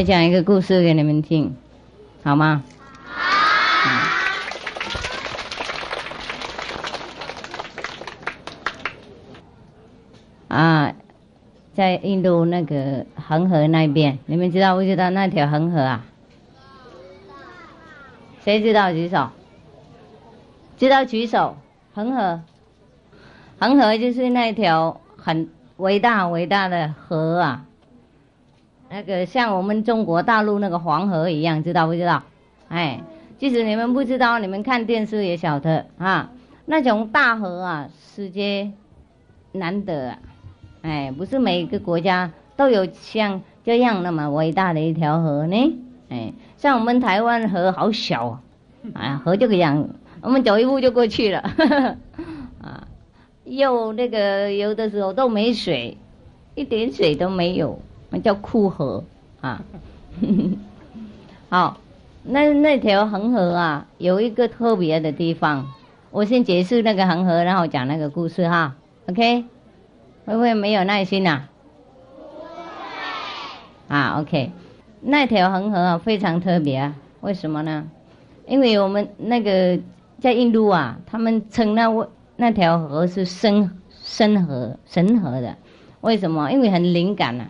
我讲一个故事给你们听，好吗？啊，在印度那个恒河那边，你们知道不知道那条恒河啊？谁知道举手？知道举手。恒河，恒河就是那条很伟大伟大的河啊。那个像我们中国大陆那个黄河一样，知道不知道？哎，即使你们不知道，你们看电视也晓得啊。那种大河啊，世界难得。哎，不是每个国家都有像这样那么伟大的一条河呢。哎，像我们台湾河好小，啊，河这个样，我们走一步就过去了。啊，又那个有的时候都没水，一点水都没有，那叫枯河啊。好，那那条恒河啊，有一个特别的地方，我先解释那个恒河，然后讲那个故事哈。OK。会不会没有耐心呐？啊，OK，那条恒河啊非常特别，为什么呢？因为我们那个在印度啊，他们称那那条河是生生河、神河的。为什么？因为很灵感呐。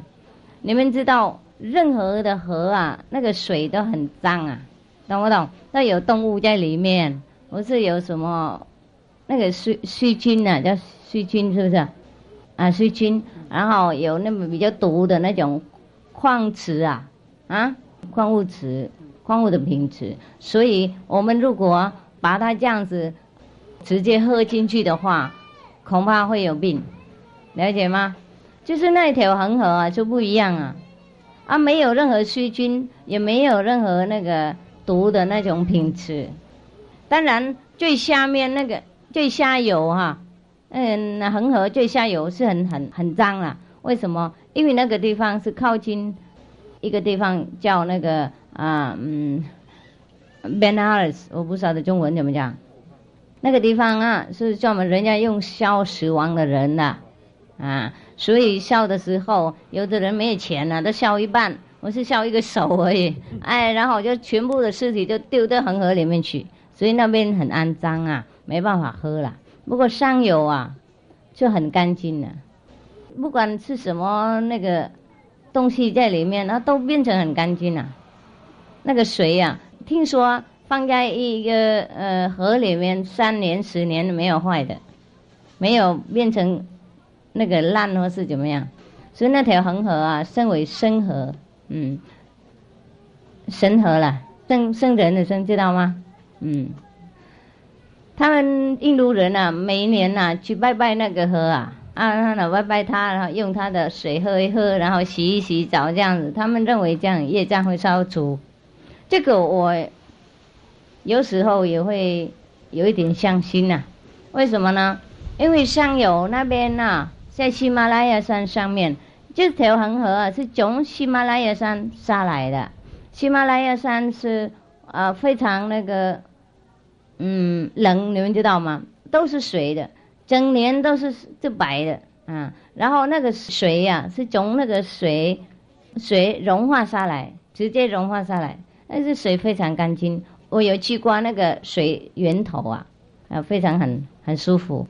你们知道，任何的河啊，那个水都很脏啊，懂不懂？那有动物在里面，不是有什么那个细细菌啊，叫细菌，是不是？啊，细菌，然后有那么比较毒的那种矿池啊，啊，矿物池，矿物的瓶池，所以我们如果把它这样子直接喝进去的话，恐怕会有病，了解吗？就是那一条恒河啊，就不一样啊，啊，没有任何细菌，也没有任何那个毒的那种品质，当然最下面那个最下游哈。嗯，恒河最下游是很很很脏啊。为什么？因为那个地方是靠近一个地方叫那个啊嗯，Benares，我不晓得中文怎么讲。那个地方啊，是专门人家用烧死亡的人的，所以笑的时候，有的人没有钱呢，都笑一半，我是笑一个手而已。哎，然后我就全部的尸体就丢到恒河里面去，所以那边很肮脏啊，没办法喝了。不过上游啊，就很干净了，不管是什么那个东西在里面，它都变成很干净了。那个水呀，听说放在一个呃河里面三年十年没有坏的，没有变成那个烂或是怎么样。所以那条恒河啊，称为生河，嗯，神河了，生生人的生，知道吗？嗯。他们印度人啊，每一年呐去拜拜那个河啊，啊，那拜拜他，然后用他的水喝一喝，然后洗一洗澡这样子。他们认为这样业障会消除。这个我有时候也会有一点相信呐。为什么呢？因为上游那边呐，在喜马拉雅山上面，这条恒河啊是从喜马拉雅山下来的。喜马拉雅山是啊非常那个。嗯，冷，你们知道吗？都是水的，整年都是是白的啊。然后那个水呀，是从那个水水融化下来，直接融化下来，但是水非常干净。我有去过那个水源头啊，啊，非常很很舒服。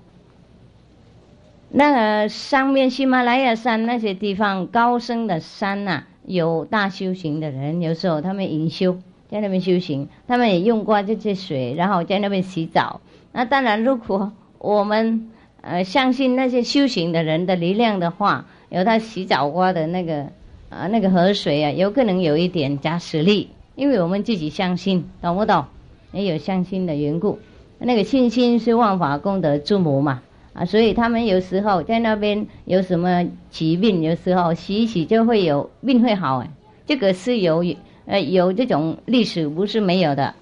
那个上面喜马拉雅山那些地方高深的山呐，有大修行的人，有时候他们隐修。在那边修行，他们也用过这些水，然后在那边洗澡。那当然，如果我们呃相信那些修行的人的力量的话，有他洗澡过的那个啊那个河水啊，有可能有一点加实力，因为我们自己相信，懂不懂？也有相信的缘故。那个信心是万法功德之母嘛啊，所以他们有时候在那边有什么疾病，有时候洗一洗就会有病会好哎，这个是有。呃，有这种历史不是没有的。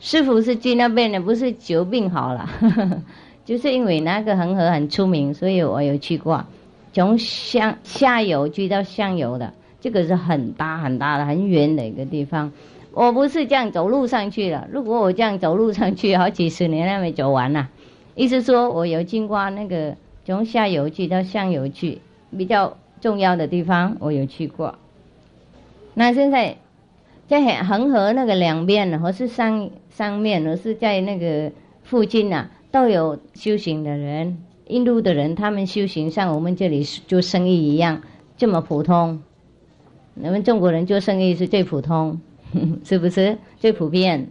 师傅是去那边的，不是久病好了，就是因为那个恒河很出名，所以我有去过。从下下游去到上游的，这个是很大很大的、很远的一个地方。我不是这样走路上去的，如果我这样走路上去，好几十年还没走完呢。意思说我有经过那个从下游去到上游去比较重要的地方，我有去过。那现在在恒河那个两边，或是上上面，或是在那个附近啊，都有修行的人。印度的人，他们修行像我们这里做生意一样，这么普通。我们中国人做生意是最普通，是不是最普遍？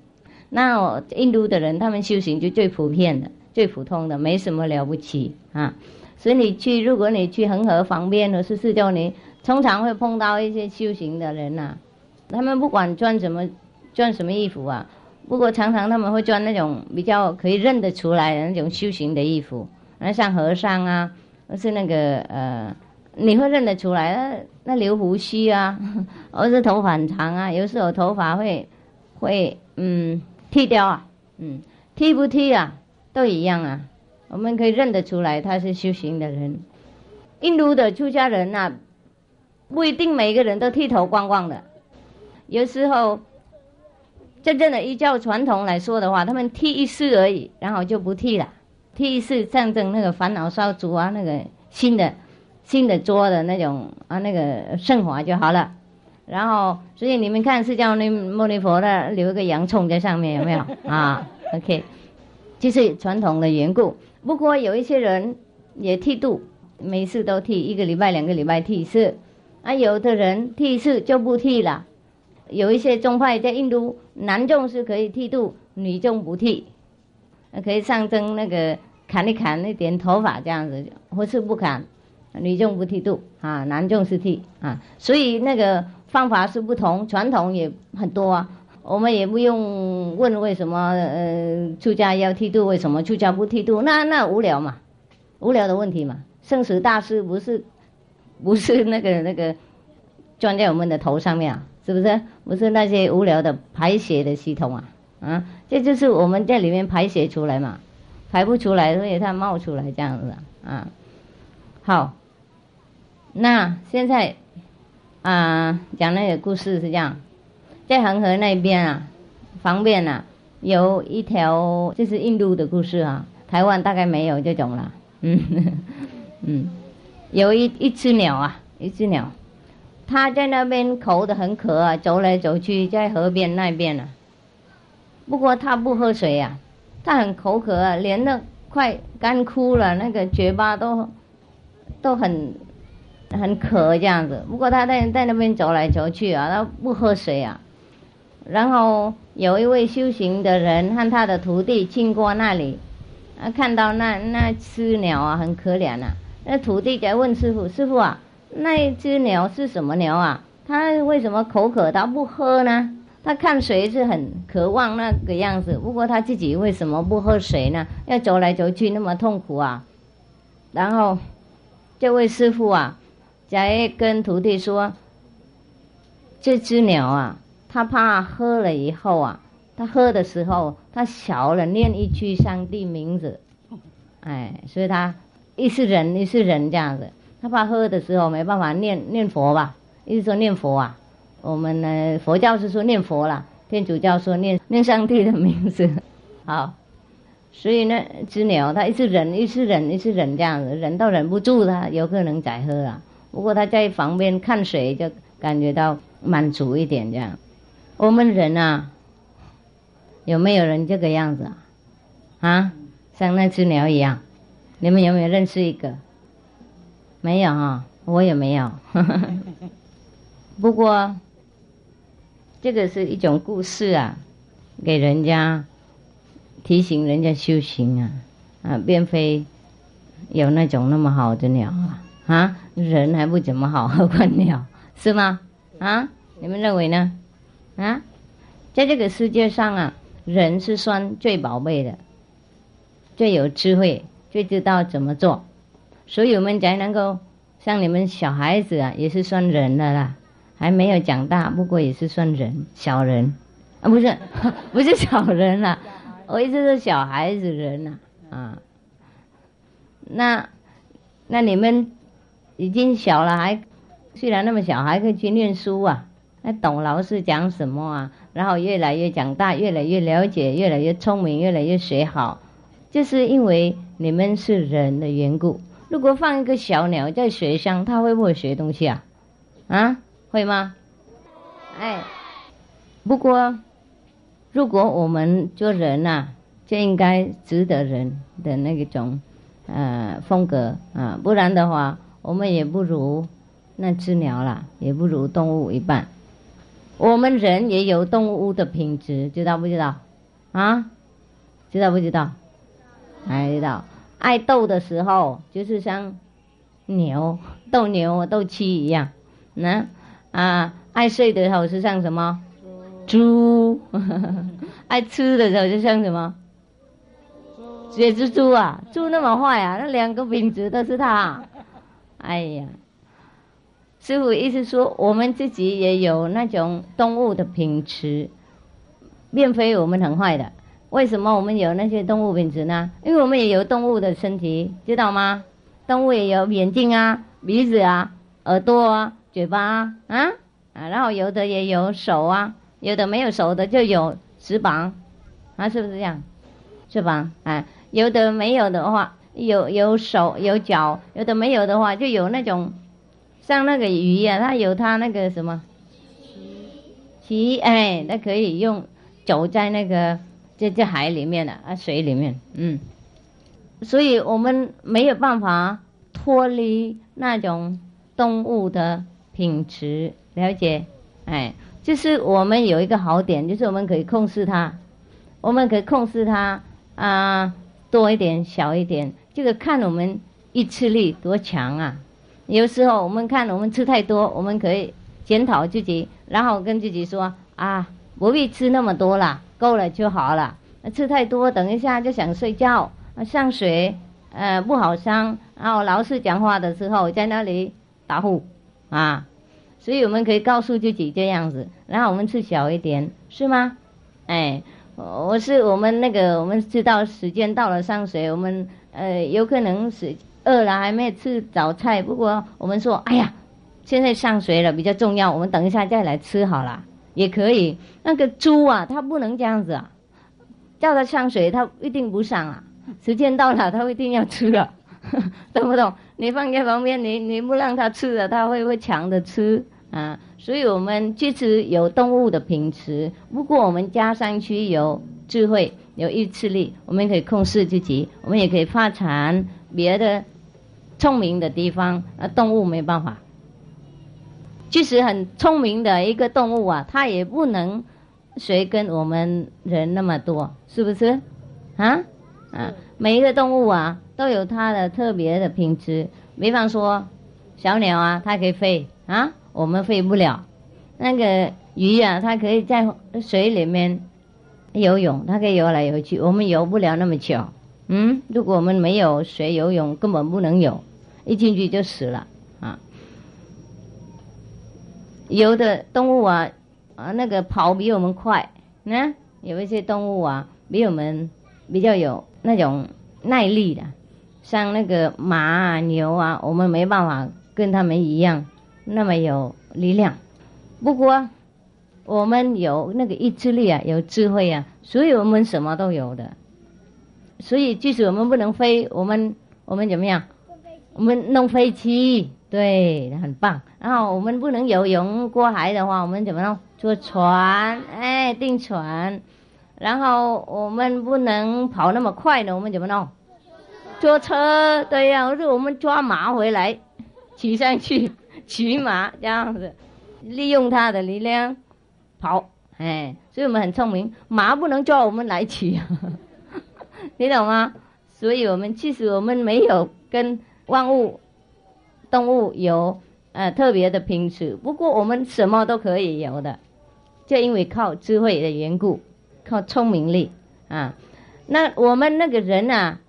那印度的人，他们修行就最普遍的、最普通的，没什么了不起啊。所以你去，如果你去恒河旁边或是四周，你通常会碰到一些修行的人呐。他们不管穿什么，穿什么衣服啊，不过常常他们会穿那种比较可以认得出来的那种修行的衣服。那像和尚啊，或是那个呃，你会认得出来，那那留胡须啊，或是头发很长啊，有时候头发会会嗯剃掉啊，嗯剃不剃啊，都一样啊，我们可以认得出来他是修行的人。印度的出家人呐，不一定每个人都剃头光光的，有时候真正的依教传统来说的话，他们剃一次而已，然后就不剃了。剃一次象征那个烦恼烧足啊，那个新的新的桌的那种啊，那个圣华就好了。然后，所以你们看释迦牟尼佛的留一个洋葱在上面，有没有啊？OK，就是传统的缘故。不过有一些人也剃度，每次都剃，一个礼拜、两个礼拜剃一次。啊，有的人剃一次就不剃了。有一些宗派在印度，男众是可以剃度，女众不剃。可以象征那个砍一砍那点头发这样子，或是不砍，女众不剃度啊，男众是剃啊，所以那个方法是不同，传统也很多啊。我们也不用问为什么呃出家要剃度，为什么出家不剃度？那那无聊嘛，无聊的问题嘛。生死大事不是不是那个那个装在我们的头上面啊，是不是？不是那些无聊的排泄的系统啊。啊，这就是我们在里面排泄出来嘛，排不出来，所以它冒出来这样子啊。好，那现在啊讲那个故事是这样，在恒河那边啊，旁边啊有一条，就是印度的故事啊，台湾大概没有这种了。嗯 嗯，有一一只鸟啊，一只鸟，它在那边口的很渴啊，走来走去在河边那边呢。不过它不喝水呀，它很口渴啊，连那快干枯了，那个嘴巴都都很很渴这样子。不过他在在那边走来走去啊，他不喝水啊。然后有一位修行的人和他的徒弟经过那里，啊，看到那那只鸟啊，很可怜呐。那徒弟在问师傅：“师傅啊，那只鸟是什么鸟啊？它为什么口渴，它不喝呢？”他看水是很渴望那个样子，不过他自己为什么不喝水呢？要走来走去那么痛苦啊！然后这位师傅啊，在跟徒弟说：“这只鸟啊，他怕喝了以后啊，他喝的时候他小了念一句上帝名字，哎，所以他一是忍一是忍这样子，他怕喝的时候没办法念念佛吧，一直说念佛啊。”我们呢，佛教是说念佛啦，天主教说念念上帝的名字，好，所以呢，只鸟它一直忍，一直忍，一直忍这样子，忍到忍不住它有可能再喝了。不过他在旁边看水，就感觉到满足一点这样。我们人啊，有没有人这个样子啊？啊，像那只鸟一样，你们有没有认识一个？没有哈，我也没有。不过。这个是一种故事啊，给人家提醒人家修行啊，啊，并非有那种那么好的鸟啊，啊，人还不怎么好，何况鸟是吗？啊，你们认为呢？啊，在这个世界上啊，人是算最宝贝的，最有智慧，最知道怎么做，所以我们才能够像你们小孩子啊，也是算人的啦。还没有长大，不过也是算人，小人，啊，不是，不是小人了，我意思是小孩子人呐，啊，那，那你们已经小了，还虽然那么小，还可以去念书啊，那董老师讲什么啊，然后越来越长大，越来越了解，越来越聪明，越来越学好，就是因为你们是人的缘故。如果放一个小鸟在水上，它会不会学东西啊？啊？会吗？哎，不过如果我们做人呐，就应该值得人的那种呃风格啊，不然的话，我们也不如那只鸟了，也不如动物一半。我们人也有动物的品质，知道不知道？啊，知道不知道？还知道。爱斗的时候，就是像牛斗牛、斗鸡一样。那啊，爱睡的时候是像什么？猪。爱吃的时候就像什么？也是猪啊！猪那么坏啊！那两个品质都是他。哎呀，师傅意思说，我们自己也有那种动物的品质，并非我们很坏的。为什么我们有那些动物品质呢？因为我们也有动物的身体，知道吗？动物也有眼睛啊、鼻子啊、耳朵啊、嘴巴啊啊啊，然后有的也有手啊，有的没有手的就有翅膀，啊，是不是这样？翅膀啊，有的没有的话，有有手有脚，有的没有的话，就有那种像那个鱼啊，它有它那个什么鳍鳍，哎，它可以用走在那个。在在海里面的啊，水里面，嗯，所以我们没有办法脱离那种动物的品质，了解？哎，就是我们有一个好点，就是我们可以控制它，我们可以控制它啊，多一点，小一点，这个看我们意志力多强啊。有时候我们看我们吃太多，我们可以检讨自己，然后跟自己说啊，不必吃那么多了。够了就好了，吃太多，等一下就想睡觉。上水，呃，不好上。然后老师讲话的时候在那里打呼，啊，所以我们可以告诉自己这样子，然后我们吃小一点，是吗？哎，我是我们那个，我们知道时间到了上水，我们呃有可能是饿了还没吃早菜，不过我们说，哎呀，现在上学了比较重要，我们等一下再来吃好了。也可以，那个猪啊，它不能这样子啊，叫它上学，它一定不上啊。时间到了，它一定要吃了，懂不懂？你放在旁边，你你不让它吃了，它会会抢着吃啊。所以我们即使有动物的品质，不过我们加上去有智慧、有意志力，我们可以控制自己，我们也可以发展别的聪明的地方。啊，动物没办法。即使很聪明的一个动物啊，它也不能谁跟我们人那么多，是不是？啊啊，每一个动物啊都有它的特别的品质。比方说，小鸟啊，它可以飞啊，我们飞不了。那个鱼啊，它可以在水里面游泳，它可以游来游去，我们游不了那么久。嗯，如果我们没有学游泳，根本不能游，一进去就死了啊。有的动物啊，啊，那个跑比我们快，呢，有一些动物啊，比我们比较有那种耐力的，像那个马啊、牛啊，我们没办法跟他们一样那么有力量。不过我们有那个意志力啊，有智慧啊，所以我们什么都有的。所以即使我们不能飞，我们我们怎么样？我们弄飞机。对，很棒。然后我们不能游泳过海的话，我们怎么弄？坐船，哎，订船。然后我们不能跑那么快的，我们怎么弄？坐车。对呀，或者我们抓马回来，骑上去，骑马这样子，利用它的力量跑。哎，所以我们很聪明，马不能抓我们来骑，你懂吗？所以我们其实我们没有跟万物。动物有呃特别的品质，不过我们什么都可以有的，就因为靠智慧的缘故，靠聪明力啊。那我们那个人啊，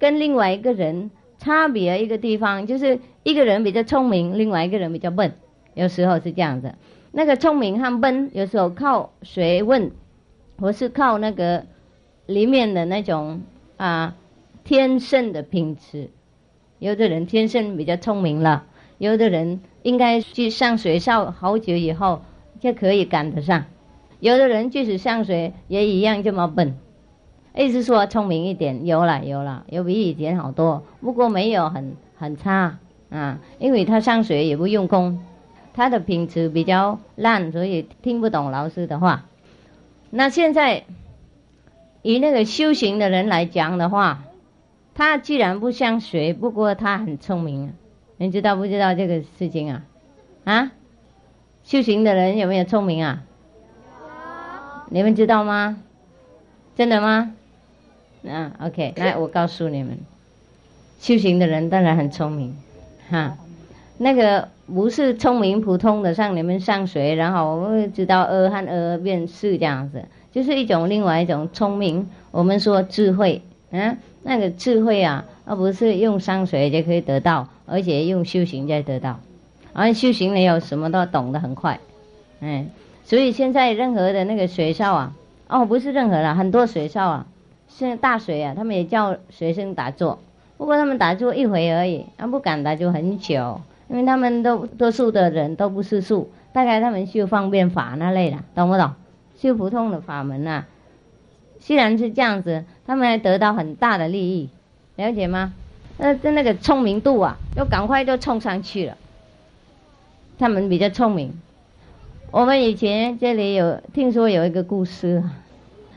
跟另外一个人差别一个地方，就是一个人比较聪明，另外一个人比较笨，有时候是这样子。那个聪明和笨，有时候靠学问，或是靠那个里面的那种啊天生的品质。有的人天生比较聪明了，有的人应该去上学上好久以后就可以赶得上，有的人即使上学也一样这么笨。意思说聪明一点有了有了，有比以前好多，不过没有很很差啊，因为他上学也不用功，他的品质比较烂，所以听不懂老师的话。那现在以那个修行的人来讲的话，他既然不像水，不过他很聪明，你知道不知道这个事情啊？啊，修行的人有没有聪明啊？你们知道吗？真的吗？啊，OK，那我告诉你们，修行的人当然很聪明，哈，那个不是聪明普通的，像你们上学，然后我们知道二和二变四这样子，就是一种另外一种聪明。我们说智慧，嗯，那个智慧啊，而不是用山水就可以得到，而且用修行再得到，而修行没有什么都懂得很快，嗯，所以现在任何的那个学校啊，哦，不是任何的，很多学校啊。现在大学啊，他们也叫学生打坐，不过他们打坐一回而已，他不敢打坐很久，因为他们都多数的人都不是素，大概他们修方便法那类的，懂不懂？修普通的法门啊，虽然是这样子，他们还得到很大的利益，了解吗？那这那个聪明度啊，就赶快就冲上去了，他们比较聪明。我们以前这里有听说有一个故事。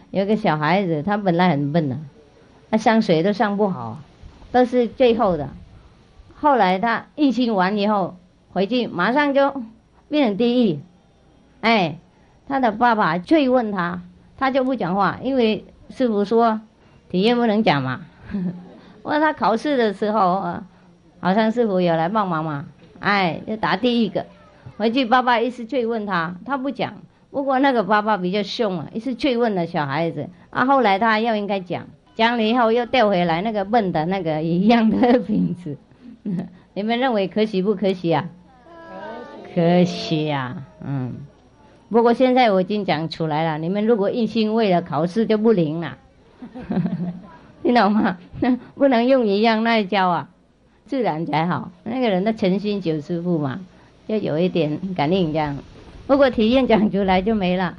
有个小孩子，他本来很笨的，他上学都上不好，都是最后的。后来他疫情完以后回去，马上就变成第一。哎，他的爸爸追问他，他就不讲话，因为师傅说体验不能讲嘛。问他考试的时候，啊好像师傅有来帮忙嘛，哎，就答第一个。回去爸爸一直追问他，他不讲。不过那个爸爸比较凶啊，一直追问了小孩子啊。后来他又应该讲，讲了以后又调回来那个笨的那个一样的品质。你们认为可喜不可喜啊？可喜呀，嗯。不过现在我已经讲出来了，你们如果一心为了考试就不灵了，听懂吗？不能用一样那一教啊，自然才好。那个人的诚心九师傅嘛，要有一点感应这样。不过体验讲出来就没了。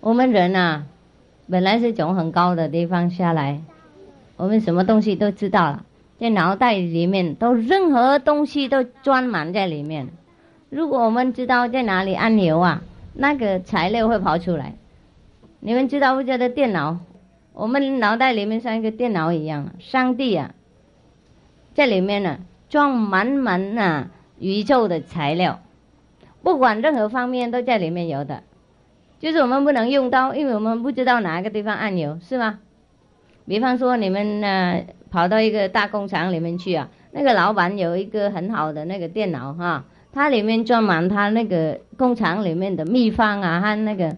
我们人呐，本来是从很高的地方下来，我们什么东西都知道了，在脑袋里面都任何东西都装满在里面。如果我们知道在哪里按钮啊，那个材料会跑出来。你们知道不知道电脑？我们脑袋里面像一个电脑一样，上帝啊，在里面呢装满满啊宇宙的材料。不管任何方面都在里面有的，就是我们不能用到，因为我们不知道哪个地方按钮，是吗？比方说你们呢跑到一个大工厂里面去啊，那个老板有一个很好的那个电脑哈，它里面装满他那个工厂里面的秘方啊和那个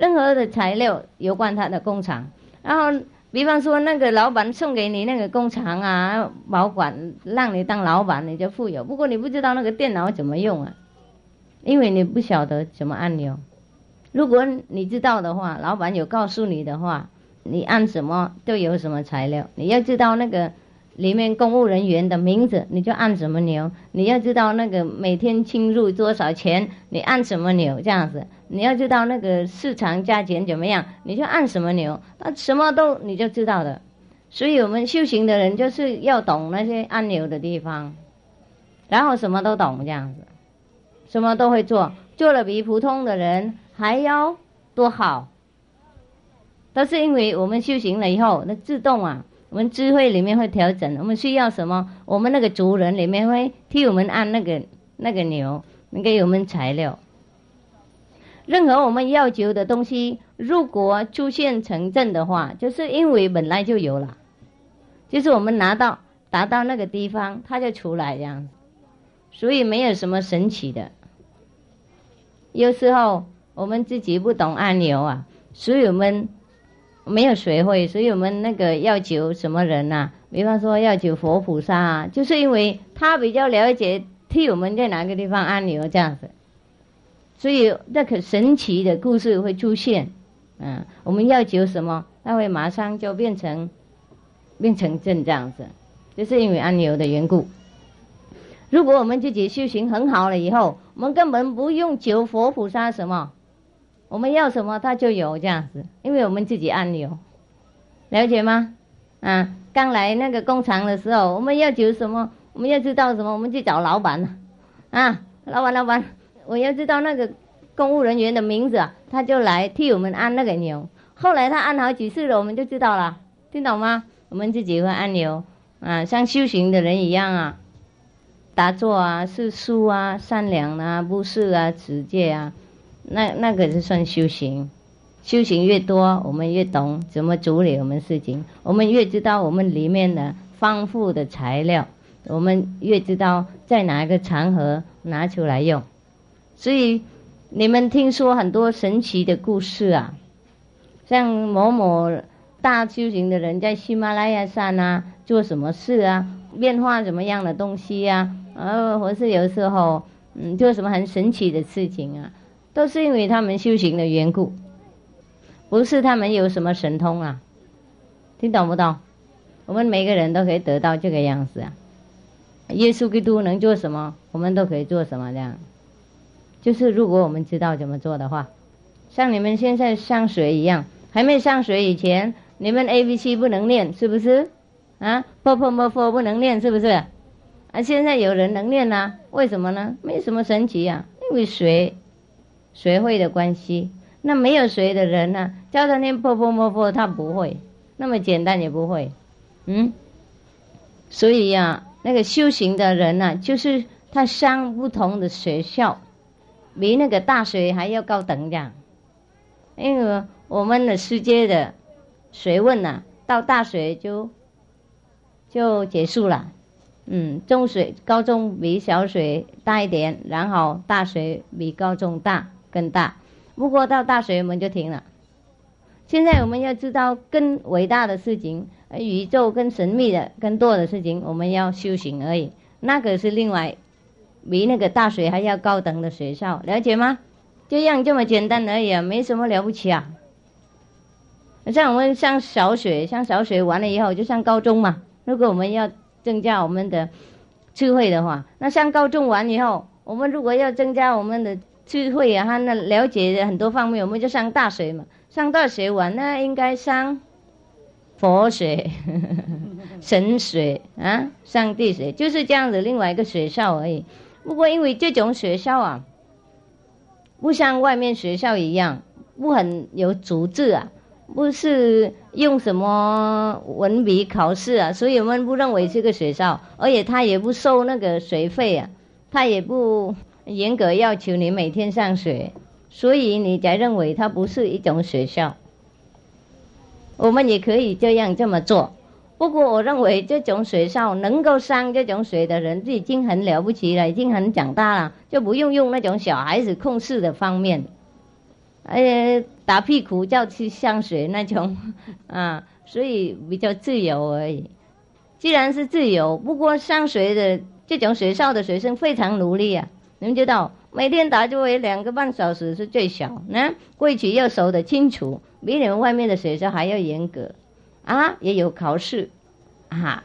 任何的材料有关他的工厂。然后比方说那个老板送给你那个工厂啊保管，让你当老板你就富有。不过你不知道那个电脑怎么用啊。因为你不晓得什么按钮，如果你知道的话，老板有告诉你的话，你按什么都有什么材料。你要知道那个里面公务人员的名字，你就按什么钮。你要知道那个每天侵入多少钱，你按什么钮这样子。你要知道那个市场价钱怎么样，你就按什么钮。那什么都你就知道的。所以我们修行的人就是要懂那些按钮的地方，然后什么都懂这样子。什么都会做，做了比普通的人还要多好，但是因为我们修行了以后，那自动啊，我们智慧里面会调整。我们需要什么，我们那个族人里面会替我们按那个那个钮，给我们材料。任何我们要求的东西，如果出现成正的话，就是因为本来就有了，就是我们拿到达到那个地方，它就出来这样，所以没有什么神奇的。有时候我们自己不懂按钮啊，所以我们没有学会，所以我们那个要求什么人呐？比方说要求佛菩萨啊，就是因为他比较了解，替我们在哪个地方按钮这样子，所以那个神奇的故事会出现。嗯，我们要求什么，他会马上就变成变成正这样子，就是因为按钮的缘故。如果我们自己修行很好了以后，我们根本不用求佛菩萨什么，我们要什么他就有这样子，因为我们自己按钮，了解吗？啊，刚来那个工厂的时候，我们要求什么，我们要知道什么，我们去找老板啊，老板老板，我要知道那个公务人员的名字，他就来替我们按那个钮。后来他按好几次了，我们就知道了，听懂吗？我们自己会按钮啊，像修行的人一样啊，打坐啊，是书啊，善良啊，不是啊，持戒啊，那那个是算修行。修行越多，我们越懂怎么处理我们事情，我们越知道我们里面的丰富的材料，我们越知道在哪一个场合拿出来用。所以你们听说很多神奇的故事啊，像某某大修行的人在喜马拉雅山啊做什么事啊，变化什么样的东西呀，呃，或是有时候嗯做什么很神奇的事情啊，都是因为他们修行的缘故。不是他们有什么神通啊，听懂不懂？我们每个人都可以得到这个样子啊。耶稣基督能做什么，我们都可以做什么这样。就是如果我们知道怎么做的话，像你们现在上学一样，还没上学以前，你们 A B C 不能念，是不是？啊，P P M F 不能念，是不是？啊，现在有人能念呢，为什么呢？没什么神奇呀，因为学学会的关系。那没有水的人呢？教他念破破摸破，他不会，那么简单也不会，嗯。所以呀，那个修行的人呢，就是他上不同的学校，比那个大学还要高等样。因为我们的世界的学问呢，到大学就就结束了，嗯，中学、高中比小学大一点，然后大学比高中大更大。不过到大学我们就停了。现在我们要知道更伟大的事情，宇宙更神秘的、更多的事情，我们要修行而已。那个是另外比那个大学还要高等的学校，了解吗？这样这么简单而已，没什么了不起啊。像我们上小学，上小学完了以后就上高中嘛。如果我们要增加我们的智慧的话，那上高中完以后，我们如果要增加我们的。智慧啊，他那了解很多方面，我们就上大学嘛。上大学完，那应该上佛学、神学啊，上帝学，就是这样子。另外一个学校而已。不过因为这种学校啊，不像外面学校一样，不很有组织啊，不是用什么文笔考试啊，所以我们不认为这个学校，而且他也不收那个学费啊，他也不。严格要求你每天上学，所以你才认为它不是一种学校。我们也可以这样这么做，不过我认为这种学校能够上这种学的人，已经很了不起了，已经很长大了，就不用用那种小孩子控制的方面，而且，打屁股叫去上学那种 啊，所以比较自由而已。既然是自由，不过上学的这种学校的学生非常努力啊。你们知道，每天打坐为两个半小时是最小，那规矩要守得清楚，比你们外面的学校还要严格，啊，也有考试，啊，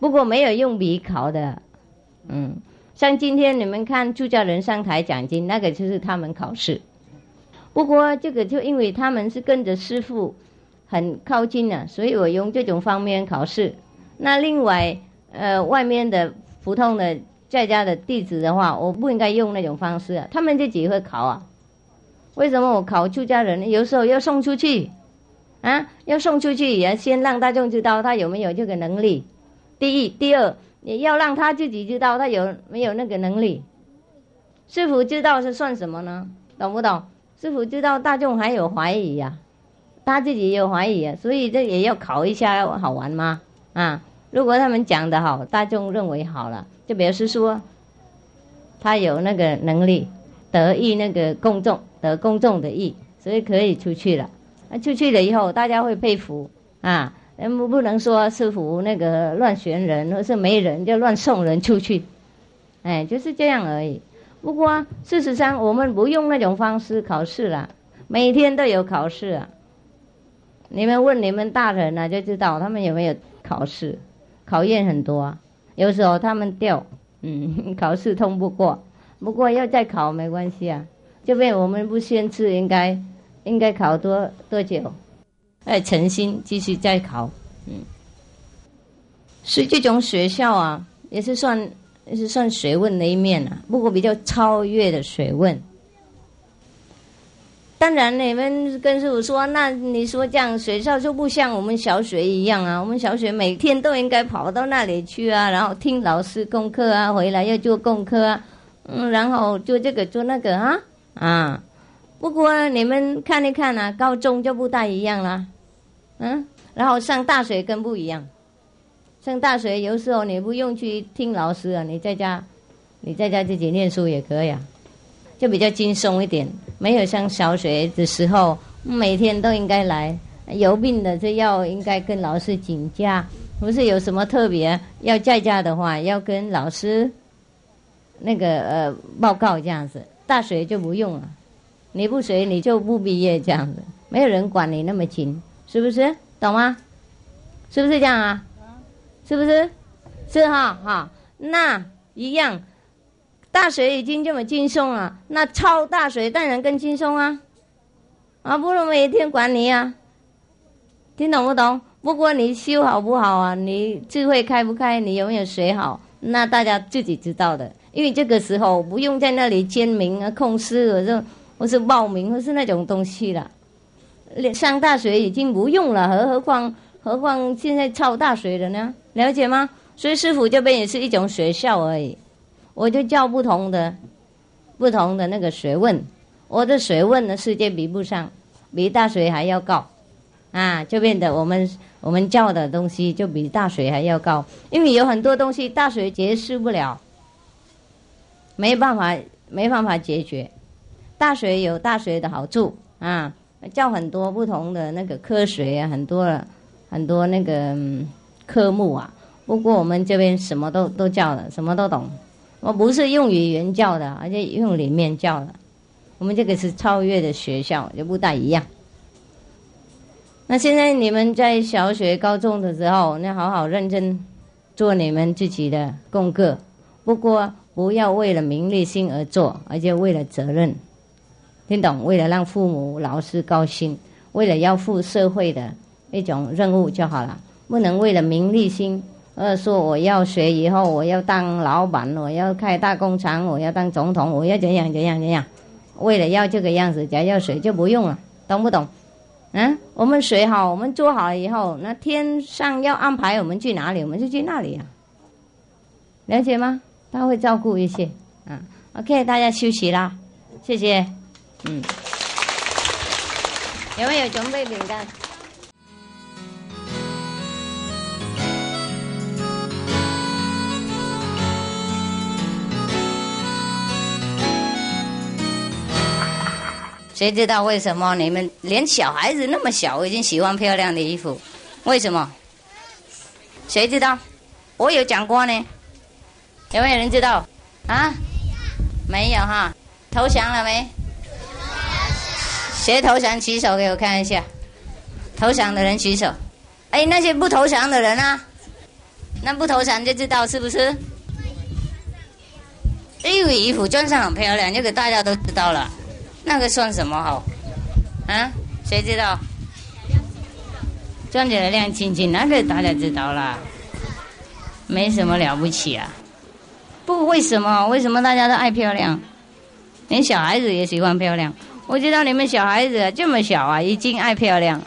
不过没有用笔考的，嗯，像今天你们看出家人上台讲经，那个就是他们考试，不过这个就因为他们是跟着师傅很靠近的，所以我用这种方面考试。那另外，呃，外面的普通的。在家的弟子的话，我不应该用那种方式啊。他们自己会考啊。为什么我考出家人？有时候要送出去，啊，要送出去，也要先让大众知道他有没有这个能力。第一，第二，也要让他自己知道他有没有那个能力。师傅知道是算什么呢？懂不懂？师傅知道大众还有怀疑呀，他自己也有怀疑啊，所以这也要考一下，好玩吗？啊，如果他们讲的好，大众认为好了。就表示说，他有那个能力得益那个公众，得公众的益，所以可以出去了。那出去了以后，大家会佩服啊！不不能说师傅那个乱选人，或是没人就乱送人出去，哎，就是这样而已。不过事实上，我们不用那种方式考试了，每天都有考试啊。你们问你们大人呢，就知道他们有没有考试，考验很多。啊。有时候他们掉，嗯，考试通不过，不过要再考没关系啊。这边我们不限制，应该应该考多多久？哎，诚心继续再考，嗯。所以这种学校啊，也是算也是算学问的一面啊，不过比较超越的学问。当然，你们跟师傅说，那你说这样学校就不像我们小学一样啊？我们小学每天都应该跑到那里去啊，然后听老师功课啊，回来要做功课啊，嗯，然后做这个做那个啊啊。不过你们看一看啊，高中就不大一样啦，嗯，然后上大学更不一样。上大学有时候你不用去听老师啊，你在家，你在家自己念书也可以啊。就比较轻松一点，没有像小学的时候每天都应该来，有病的这要应该跟老师请假，不是有什么特别要在家的话，要跟老师那个呃报告这样子。大学就不用了，你不学你就不毕业这样子，没有人管你那么紧，是不是？懂吗？是不是这样啊？是不是？是哈哈，那一样。大学已经这么轻松了，那超大学当然更轻松啊！啊，不能每天管你啊，听懂不懂？不过你修好不好啊？你智慧开不开？你有没有学好？那大家自己知道的。因为这个时候不用在那里签名啊、控诗，或者或是报名，或是那种东西了。上大学已经不用了，何何况何况现在超大学的呢？了解吗？所以师傅这边也是一种学校而已。我就教不同的、不同的那个学问，我的学问的世界比不上，比大学还要高，啊，就变得我们我们教的东西就比大学还要高，因为有很多东西大学解释不了，没办法没办法解决，大学有大学的好处啊，教很多不同的那个科学啊，很多很多那个科目啊，不过我们这边什么都都教了，什么都懂。我不是用语言教的，而且用里面教的。我们这个是超越的学校，就不大一样。那现在你们在小学、高中的时候，那好好认真做你们自己的功课。不过不要为了名利心而做，而且为了责任，听懂？为了让父母、老师高兴，为了要负社会的一种任务就好了，不能为了名利心。呃，说我要学以后，我要当老板，我要开大工厂，我要当总统，我要怎样怎样怎样？为了要这个样子，只要学就不用了，懂不懂？嗯，我们学好，我们做好了以后，那天上要安排我们去哪里，我们就去那里啊。了解吗？他会照顾一些。嗯，OK，大家休息啦，谢谢。嗯，有没有准备饼干？谁知道为什么你们连小孩子那么小已经喜欢漂亮的衣服？为什么？谁知道？我有讲过呢。有没有人知道？啊？没有哈。投降了没？谁投降？举手给我看一下。投降的人举手。哎，那些不投降的人啊？那不投降就知道是不是？因为衣服穿上很漂亮，这个大家都知道了。那个算什么好？啊，谁知道？转起来亮晶晶，那个大家知道啦，没什么了不起啊。不，为什么？为什么大家都爱漂亮？连小孩子也喜欢漂亮。我知道你们小孩子这么小啊，已经爱漂亮。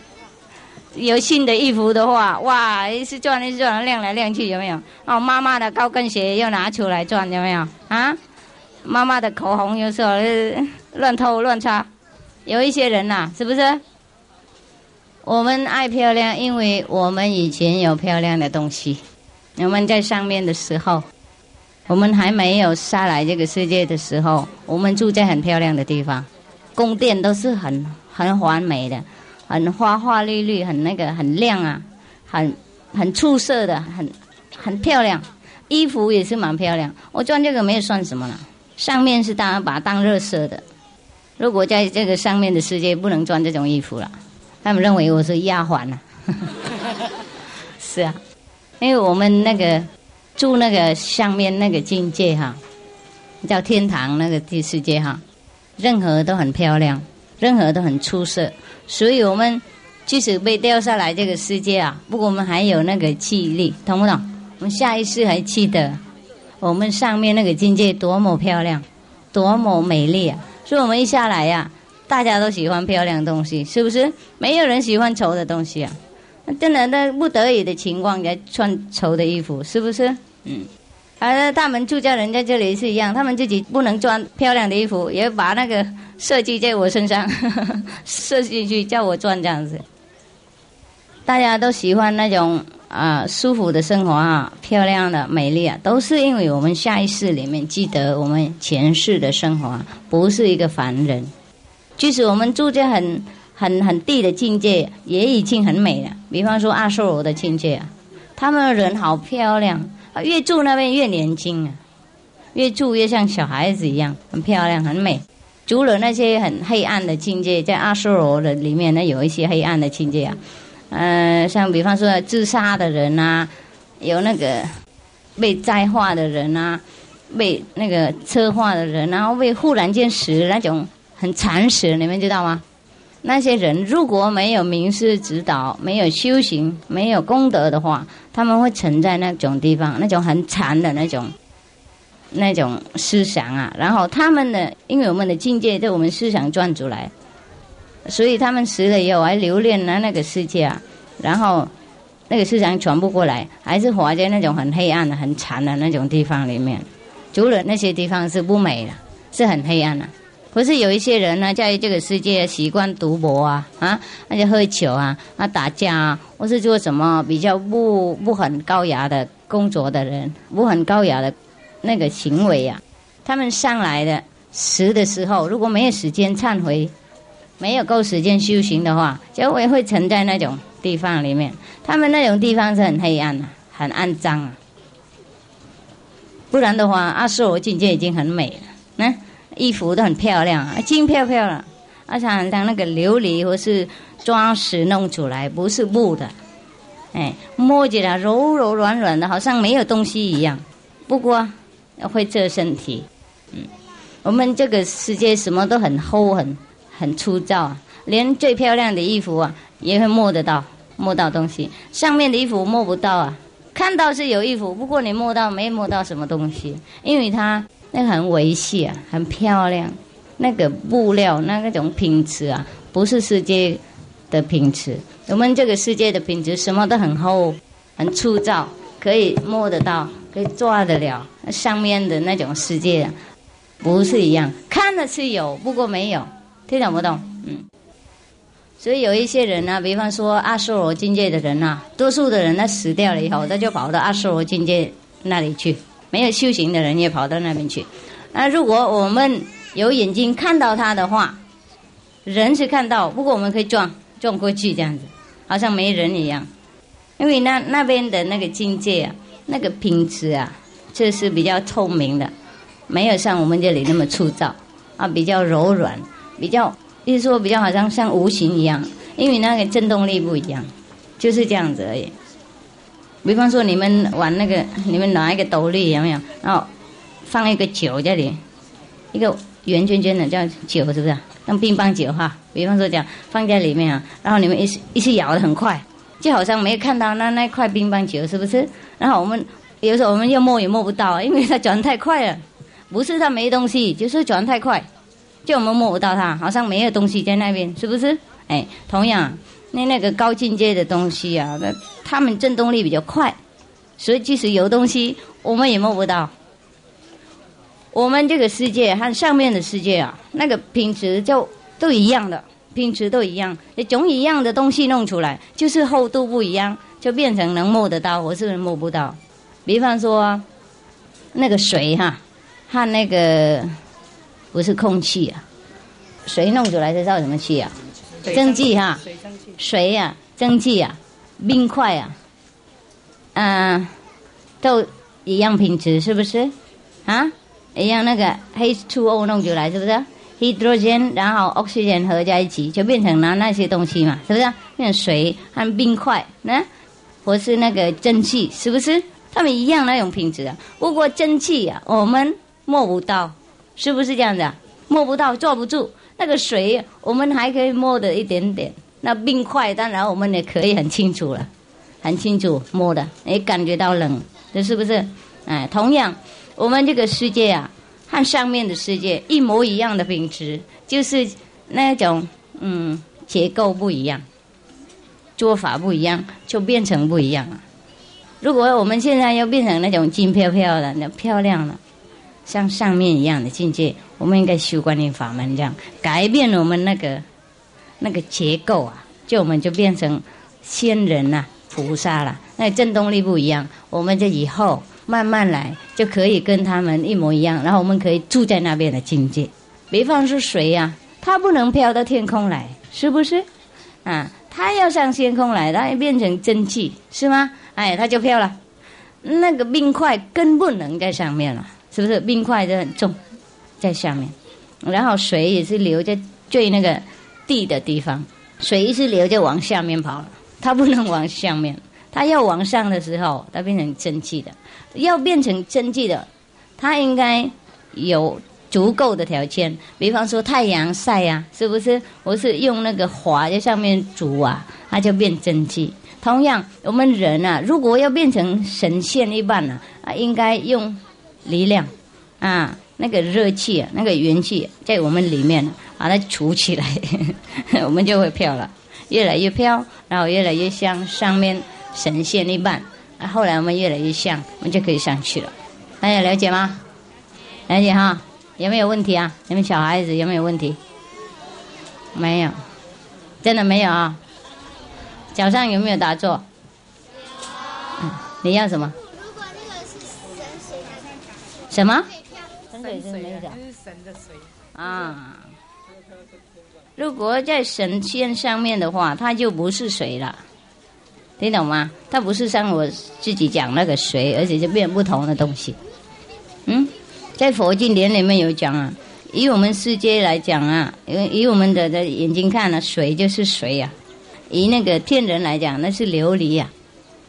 有新的衣服的话，哇，一是转一次转，亮来亮去，有没有？哦，妈妈的高跟鞋又拿出来转，有没有？啊？妈妈的口红有时候乱偷乱擦，有一些人呐，是不是？我们爱漂亮，因为我们以前有漂亮的东西。我们在上面的时候，我们还没有下来这个世界的时候，我们住在很漂亮的地方，宫殿都是很很完美的，很花花绿绿，很那个很亮啊，很很出色的，很很漂亮。衣服也是蛮漂亮，我穿这个没有算什么了。上面是当然把它当热色的，如果在这个上面的世界不能穿这种衣服了，他们认为我是丫鬟了。是啊，因为我们那个住那个上面那个境界哈，叫天堂那个第世界哈，任何都很漂亮，任何都很出色，所以我们即使被掉下来这个世界啊，不过我们还有那个记忆力，懂不懂？我们下一世还记得。我们上面那个境界多么漂亮，多么美丽啊！所以我们一下来呀，大家都喜欢漂亮东西，是不是？没有人喜欢丑的东西啊。真的，那不得已的情况下穿丑的衣服，是不是？嗯。而他们住家人在这里是一样，他们自己不能穿漂亮的衣服，也把那个设计在我身上，设计去叫我穿这样子。大家都喜欢那种啊舒服的生活啊，漂亮的、美丽啊，都是因为我们下一世里面记得我们前世的生活，不是一个凡人。即使我们住在很很很低的境界，也已经很美了。比方说阿修罗的境界啊，他们的人好漂亮啊。越住那边越年轻啊，越住越像小孩子一样，很漂亮，很美。除了那些很黑暗的境界，在阿修罗的里面呢，有一些黑暗的境界啊，嗯，像比方说自杀的人啊，有那个被灾化的人啊，被那个车祸的人，然后被忽然间死那种很惨死，你们知道吗？那些人如果没有名师指导，没有修行，没有功德的话，他们会沉在那种地方，那种很惨的那种，那种思想啊。然后他们的，因为我们的境界在我们思想转出来，所以他们死了以后还留恋了那个世界啊。然后那个思想传不过来，还是活在那种很黑暗的、很惨的那种地方里面。除了那些地方是不美的，是很黑暗的。不是有一些人呢，在这个世界习惯赌博啊，啊，那就喝酒啊，啊，打架啊，或是做什么比较不不很高雅的工作的人，不很高雅的那个行为呀。他们上来的死的时候，如果没有时间忏悔，没有够时间修行的话，就会会沉在那种地方里面。他们那种地方是很黑暗的，很肮脏啊。不然的话，阿修罗境界已经很美了，嗯。衣服都很漂亮啊，金飘飘的，而且像那个琉璃或是装饰弄出来，不是布的，哎，摸起来柔柔软软的，好像没有东西一样。不过会遮身体，嗯，我们这个世界什么都很厚、很很粗糙啊，连最漂亮的衣服啊也会摸得到，摸到东西。上面的衣服摸不到啊，看到是有衣服，不过你摸到没摸到什么东西，因为它。那个很维系啊，很漂亮。那个布料，那个种品质啊，不是世界的品质。我们这个世界的品质，什么都很厚、很粗糙，可以摸得到，可以抓得了。上面的那种世界，啊不是一样。看的是有，不过没有，听懂不懂？嗯。所以有一些人呢，比方说阿修罗境界的人呐，多数的人呢死掉了以后，他就跑到阿修罗境界那里去。没有修行的人也跑到那边去。那如果我们有眼睛看到他的话，人是看到，不过我们可以撞撞过去这样子，好像没人一样。因为那那边的那个境界啊，那个品质啊，就是比较透明的，没有像我们这里那么粗糙啊，比较柔软，比较就是说比较好像像无形一样，因为那个震动力不一样，就是这样子而已。比方说，你们玩那个，你们拿一个斗笠有没有？然后放一个球这里，一个圆圈圈的叫球，是不是？像乒乓球哈。比方说这样放在里面啊，然后你们一一起摇的很快，就好像没有看到那那块乒乓球，是不是？然后我们有时候我们要摸也摸不到，因为它转太快了。不是它没东西，就是转太快，就我们摸不到它，好像没有东西在那边，是不是？哎，同样。那那个高境界的东西啊，那他们震动力比较快，所以即使有东西，我们也摸不到。我们这个世界和上面的世界啊，那个品质就都一样的，品质都一样，你总一样的东西弄出来，就是厚度不一样，就变成能摸得到，或是摸不到。比方说，那个水哈，和那个不是空气啊，水弄出来是叫什么气啊？蒸汽哈，水呀，蒸汽呀，冰块呀，嗯，都一样品质是不是？啊，一样那个 H2O 弄出来是不是？hydrogen 然后 oxygen 合在一起就变成了那些东西嘛，是不是？变成水和冰块，那或是那个蒸汽，是不是？它们一样那种品质啊。不过蒸汽呀，我们摸不到，是不是这样子？摸不到，坐不住。那个水，我们还可以摸的一点点。那冰块，当然我们也可以很清楚了，很清楚摸的，也感觉到冷，这是不是？哎，同样，我们这个世界啊，和上面的世界一模一样的品质，就是那种嗯结构不一样，做法不一样，就变成不一样了。如果我们现在要变成那种金飘飘的、那漂亮的，像上面一样的境界，我们应该修观念法门，这样改变我们那个那个结构啊，就我们就变成仙人呐、菩萨了。那振动力不一样，我们这以后。慢慢来就可以跟他们一模一样，然后我们可以住在那边的境界。比方是谁呀，他不能飘到天空来，是不是？啊，他要上天空来，他要变成蒸汽，是吗？哎，他就飘了。那个冰块更不能在上面了，是不是？冰块就很重，在下面。然后水也是流在最那个地的地方，水一是流就往下面跑，它不能往上面。它要往上的时候，它变成蒸汽的。要变成蒸汽的，它应该有足够的条件。比方说太阳晒呀，是不是？我是用那个火在上面煮啊，它就变蒸汽。同样，我们人啊，如果要变成神仙一般呢，啊，应该用力量啊，那个热气啊、那个元气在我们里面把它储起来，我们就会飘了，越来越飘，然后越来越像上面神仙一般。啊，后来我们越来越像，我们就可以上去了。大家了解吗？了解哈？有没有问题啊？你们小孩子有没有问题？没有，真的没有啊。脚上有没有打坐？你要什么？什么？神水是哪种？是神的水。啊。如果在神仙上面的话，它就不是水了。听懂吗？它不是像我自己讲那个水，而且就变不同的东西。嗯，在佛经典里面有讲啊，以我们世界来讲啊，以以我们的的眼睛看呢，水就是水呀；以那个天人来讲，那是琉璃呀；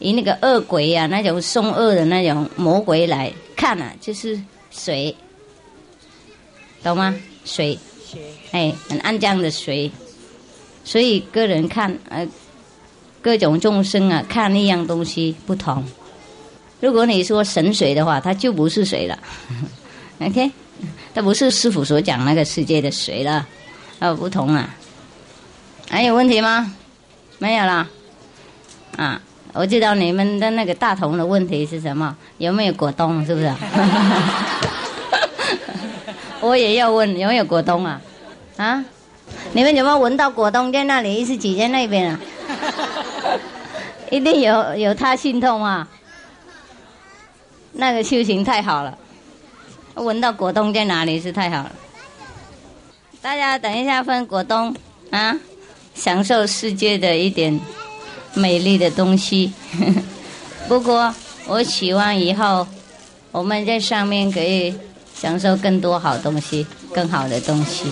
以那个恶鬼呀，那种凶恶的那种魔鬼来看呢，就是水，懂吗？水，哎，很肮脏的水，所以个人看呃。各种众生啊，看一样东西不同。如果你说神水的话，它就不是水了。OK，它不是师傅所讲那个世界的水了，啊，不同啊。还有问题吗？没有了。啊，我知道你们的那个大同的问题是什么？有没有果冻？是不是？我也要问有没有果冻啊？啊？你们有没有闻到果冻在那里？是挤在那边啊？一定有有他心痛啊！那个修行太好了，闻到果冻在哪里是太好了。大家等一下分果冻啊，享受世界的一点美丽的东西。不过我希望以后我们在上面可以享受更多好东西，更好的东西。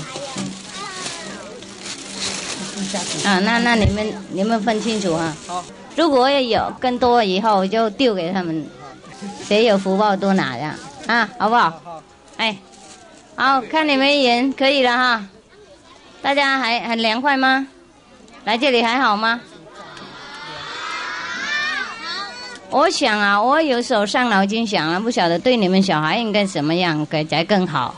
啊，那那你们你们分清楚啊。好。如果要有更多以后我就丢给他们，谁有福报多拿呀？啊，好不好？好。哎，好看你们人可以了哈。大家还很凉快吗？来这里还好吗？我想啊，我有时候上脑筋想啊，不晓得对你们小孩应该怎么样改才更好。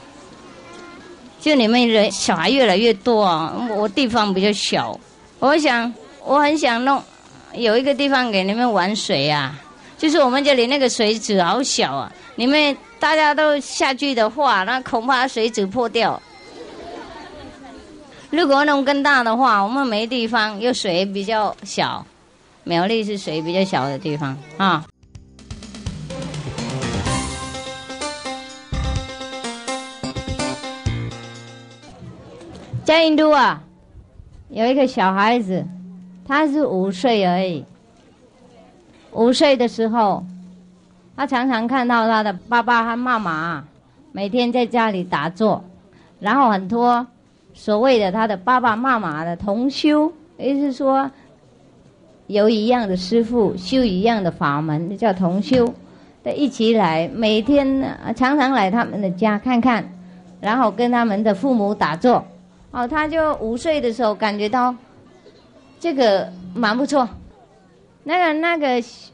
就你们人小孩越来越多啊，我地方比较小，我想我很想弄。有一个地方给你们玩水啊，就是我们这里那个水池好小啊，你们大家都下去的话，那恐怕水池破掉。如果弄更大的话，我们没地方，又水比较小，苗栗是水比较小的地方啊。在印度啊，有一个小孩子。他是五岁而已。五岁的时候，他常常看到他的爸爸和妈妈每天在家里打坐，然后很多所谓的他的爸爸妈妈的同修，也就是说有一样的师傅修一样的法门，叫同修，的一起来，每天常常来他们的家看看，然后跟他们的父母打坐。哦，他就五岁的时候感觉到。这个蛮不错，那个那个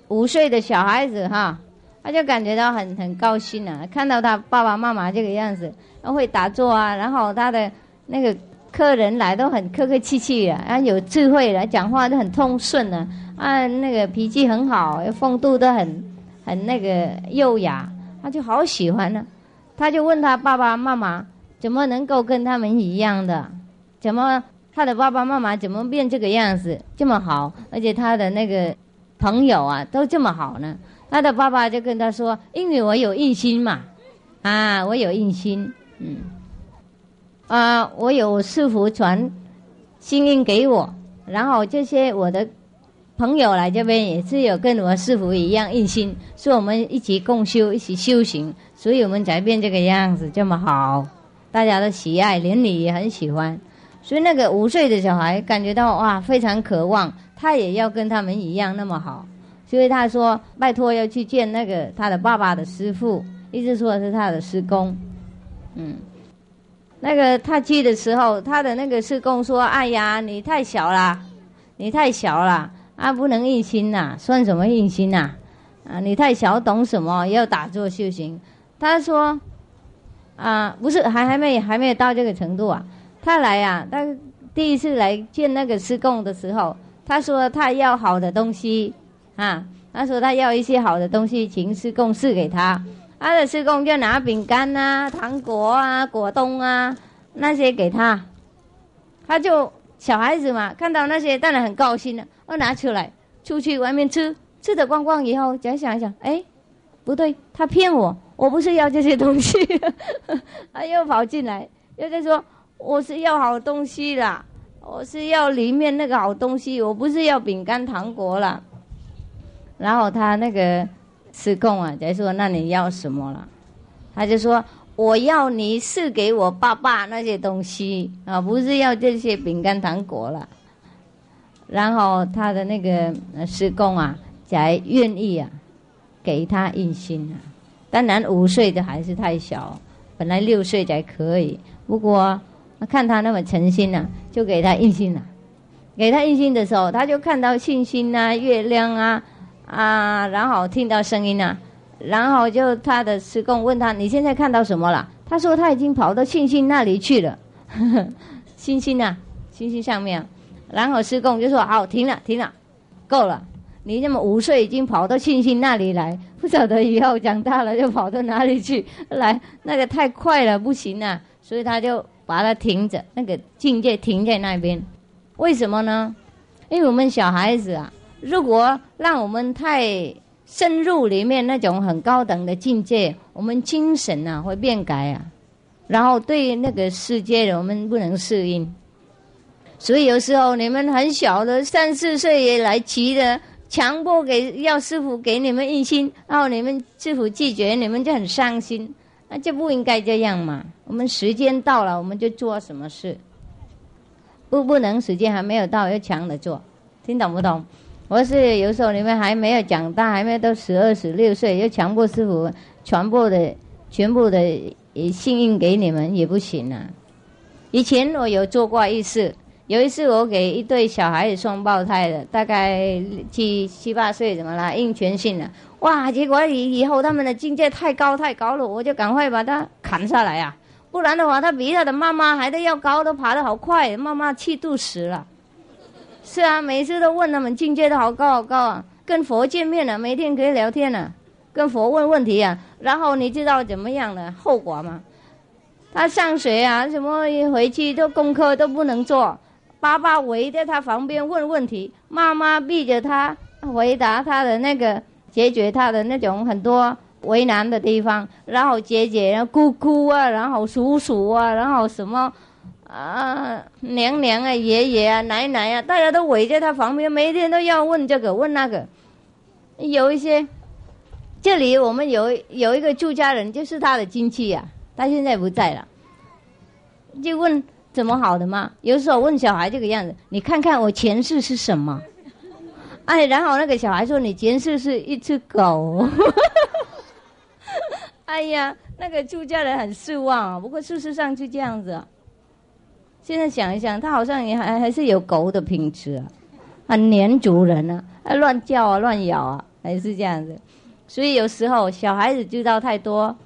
五岁的小孩子哈，他就感觉到很很高兴啊，看到他爸爸妈妈这个样子，他会打坐啊，然后他的那个客人来都很客客气气的，啊有智慧的，讲话都很通顺的，啊那个脾气很好，风度都很很那个优雅，他就好喜欢呢。他就问他爸爸妈妈，怎么能够跟他们一样的？怎么他的爸爸妈妈怎么变这个样子这么好？而且他的那个朋友啊都这么好呢？他的爸爸就跟他说：“因为我有印心嘛，啊，我有印心，嗯，啊，我有师傅传心印给我，然后这些我的朋友来这边也是有跟我师傅一样一心，是我们一起共修，一起修行，所以我们才变这个样子这么好，大家都喜爱，连你也很喜欢。”所以那个五岁的小孩感觉到哇，非常渴望，他也要跟他们一样那么好。所以他说：“拜托要去见那个他的爸爸的师傅，一直说是他的师公。”嗯，那个他去的时候，他的那个师公说：“哎呀，你太小了，你太小了啊，不能印心呐，算什么印心呐？啊，你太小，懂什么？要打坐修行。”他说：“啊，不是，还还没还没有到这个程度啊。”他来呀，他第一次来见那个师公的时候，他说他要好的东西，啊，他说他要一些好的东西，请师公赐给他。他的师公就拿饼干啊、糖果啊、果冻啊那些给他，他就小孩子嘛，看到那些当然很高兴了，我拿出来出去外面吃，吃的光光以后，再想一想，哎，不对，他骗我，我不是要这些东西，他又跑进来，又在说。我是要好东西啦，我是要里面那个好东西，我不是要饼干糖果啦。然后他那个师公啊，就说：“那你要什么了？”他就说：“我要你赐给我爸爸那些东西啊，不是要这些饼干糖果了。”然后他的那个师公啊，才愿意啊，给他印心啊。当然五岁的还是太小，本来六岁才可以，不过。看他那么诚心啊，就给他印心了。给他印心的时候，他就看到星星啊、月亮啊啊，然后听到声音啊，然后就他的师公问他：“你现在看到什么了？”他说：“他已经跑到星星那里去了。”星星啊，星星上面。然后师公就说：“好，停了，停了，够了。你这么五岁已经跑到星星那里来，不晓得以后长大了就跑到哪里去 来？那个太快了，不行啊。”所以他就。把它停着，那个境界停在那边，为什么呢？因为我们小孩子啊，如果让我们太深入里面那种很高等的境界，我们精神啊会变改啊，然后对那个世界我们不能适应。所以有时候你们很小的三四岁也来骑的，强迫给要师傅给你们印心，然后你们师傅拒绝，你们就很伤心。那就不应该这样嘛！我们时间到了，我们就做什么事。不，不能时间还没有到，要强的做，听懂不懂？我是有时候你们还没有长大，还没到十二、十六岁，要强迫师傅全部的、全部的幸运给你们也不行啊。以前我有做过一次，有一次我给一对小孩子双胞胎的，大概七七八岁，怎么了？印全信了。哇！结果以以后他们的境界太高太高了，我就赶快把他砍下来呀！不然的话，他比他的妈妈还得要高，都爬得好快，妈妈气度死了。是啊，每次都问他们境界都好高好高啊，跟佛见面了，每天可以聊天了，跟佛问问题啊。然后你知道怎么样的后果吗？他上学啊，什么一回去都功课都不能做，爸爸围在他旁边问问题，妈妈逼着他回答他的那个。解决他的那种很多为难的地方，然后姐姐、姑姑啊，然后叔叔啊，然后什么啊娘娘啊、爷爷啊、奶奶啊，大家都围在他旁边，每天都要问这个问那个。有一些，这里我们有有一个住家人，就是他的亲戚呀，他现在不在了，就问怎么好的嘛？有时候问小孩这个样子，你看看我前世是什么？哎，然后那个小孩说：“你前世是一只狗。”哎呀，那个出家人很失望。啊不过事实上是这样子。现在想一想，他好像也还还是有狗的品质啊，很黏主人啊，还乱叫啊，乱咬啊，还是这样子。所以有时候小孩子知道太多，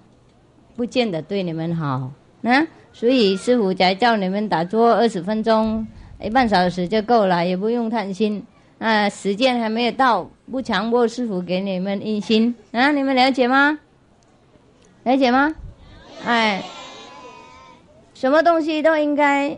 不见得对你们好。那所以师傅才叫你们打坐二十分钟，一半小时就够了，也不用贪心。啊，时间还没有到，不强迫师傅给你们印心啊，你们了解吗？了解吗？哎，什么东西都应该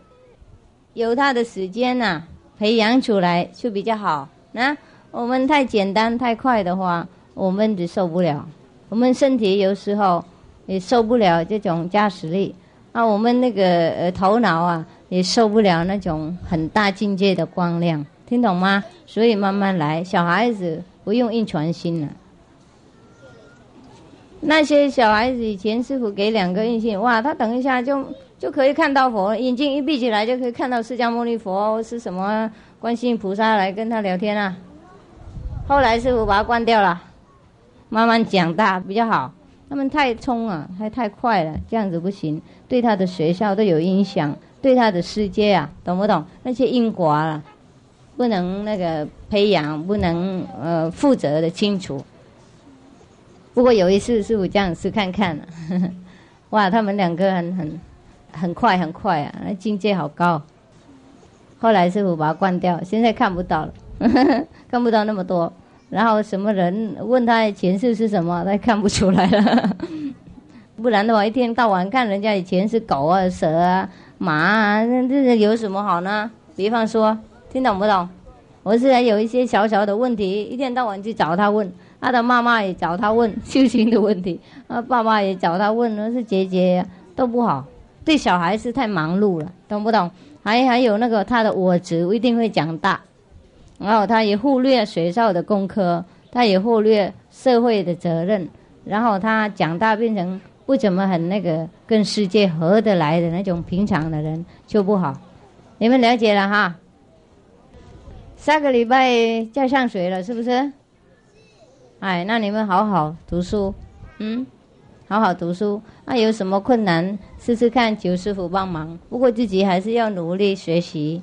有他的时间呐，培养出来就比较好。那我们太简单太快的话，我们就受不了。我们身体有时候也受不了这种加持力，啊，我们那个呃头脑啊也受不了那种很大境界的光亮，听懂吗？所以慢慢来，小孩子不用印传心了。那些小孩子以前师傅给两个印信，哇，他等一下就就可以看到佛，眼睛一闭起来就可以看到释迦牟尼佛是什么观世音菩萨来跟他聊天啊。后来师傅把它关掉了，慢慢讲大比较好。他们太冲啊，还太快了，这样子不行，对他的学校都有影响，对他的世界啊，懂不懂？那些因果啊，不能那个培养，不能呃负责的清除。不过有一次师傅这样试看看，哇，他们两个很很很快很快啊，那境界好高。后来师傅把它关掉，现在看不到了，看不到那么多。然后什么人问他前世是什么，他看不出来了。不然的话，一天到晚看人家以前是狗啊、蛇啊、马啊，那这有什么好呢？比方说，听懂不懂？我是有一些小小的问题，一天到晚去找他问。他的妈妈也找他问修行的问题，啊，爸爸也找他问，那是姐姐都不好，对小孩是太忙碌了，懂不懂？还还有那个他的我执一定会长大，然后他也忽略学校的功课，他也忽略社会的责任，然后他长大变成不怎么很那个跟世界合得来的那种平常的人就不好，你们了解了哈？下个礼拜就上学了，是不是？哎，那你们好好读书，嗯，好好读书。那有什么困难，试试看求师傅帮忙。不过自己还是要努力学习。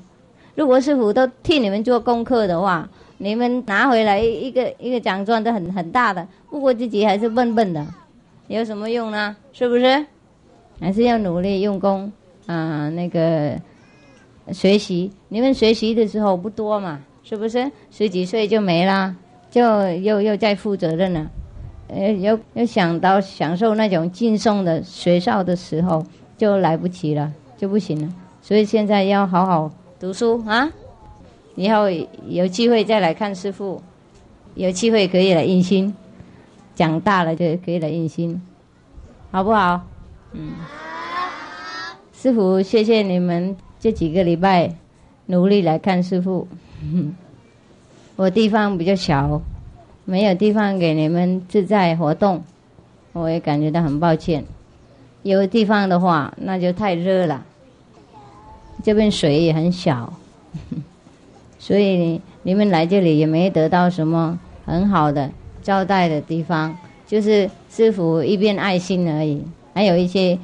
如果师傅都替你们做功课的话，你们拿回来一个一个奖状都很很大的。不过自己还是笨笨的，有什么用呢？是不是？还是要努力用功啊，那个学习。你们学习的时候不多嘛，是不是？十几岁就没了。就又又在负责任了，呃，又又想到享受那种敬送的学校的时候，就来不及了，就不行了。所以现在要好好读书啊！以后有机会再来看师傅，有机会可以来印心，长大了就可以来印心，好不好？嗯。师傅，谢谢你们这几个礼拜努力来看师傅。我地方比较小，没有地方给你们自在活动，我也感觉到很抱歉。有地方的话，那就太热了。这边水也很小，所以你们来这里也没得到什么很好的招待的地方，就是师傅一边爱心而已，还有一些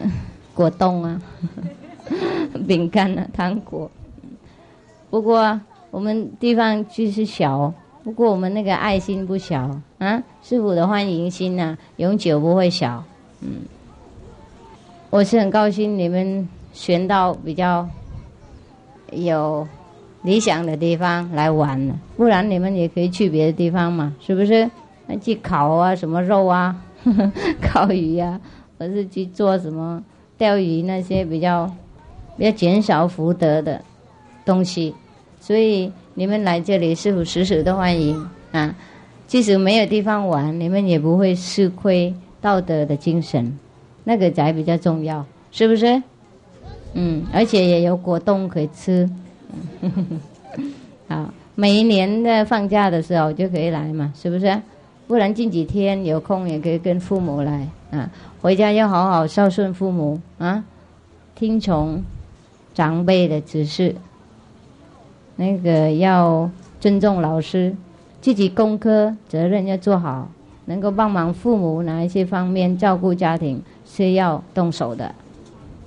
果冻啊、饼干啊、糖果。不过。我们地方就是小，不过我们那个爱心不小啊！师傅的欢迎心呐，永久不会小。嗯，我是很高兴你们选到比较有理想的地方来玩，不然你们也可以去别的地方嘛，是不是？那去烤啊，什么肉啊，烤鱼呀，或是去做什么钓鱼那些比较比较减少福德的东西。所以你们来这里，师傅时时都欢迎啊！即使没有地方玩，你们也不会吃亏道德的精神，那个才比较重要，是不是？嗯，而且也有果冻可以吃。好，每一年的放假的时候就可以来嘛，是不是？不然近几天有空也可以跟父母来啊，回家要好好孝顺父母啊，听从长辈的指示。那个要尊重老师，自己功课责任要做好，能够帮忙父母哪一些方面照顾家庭是要动手的。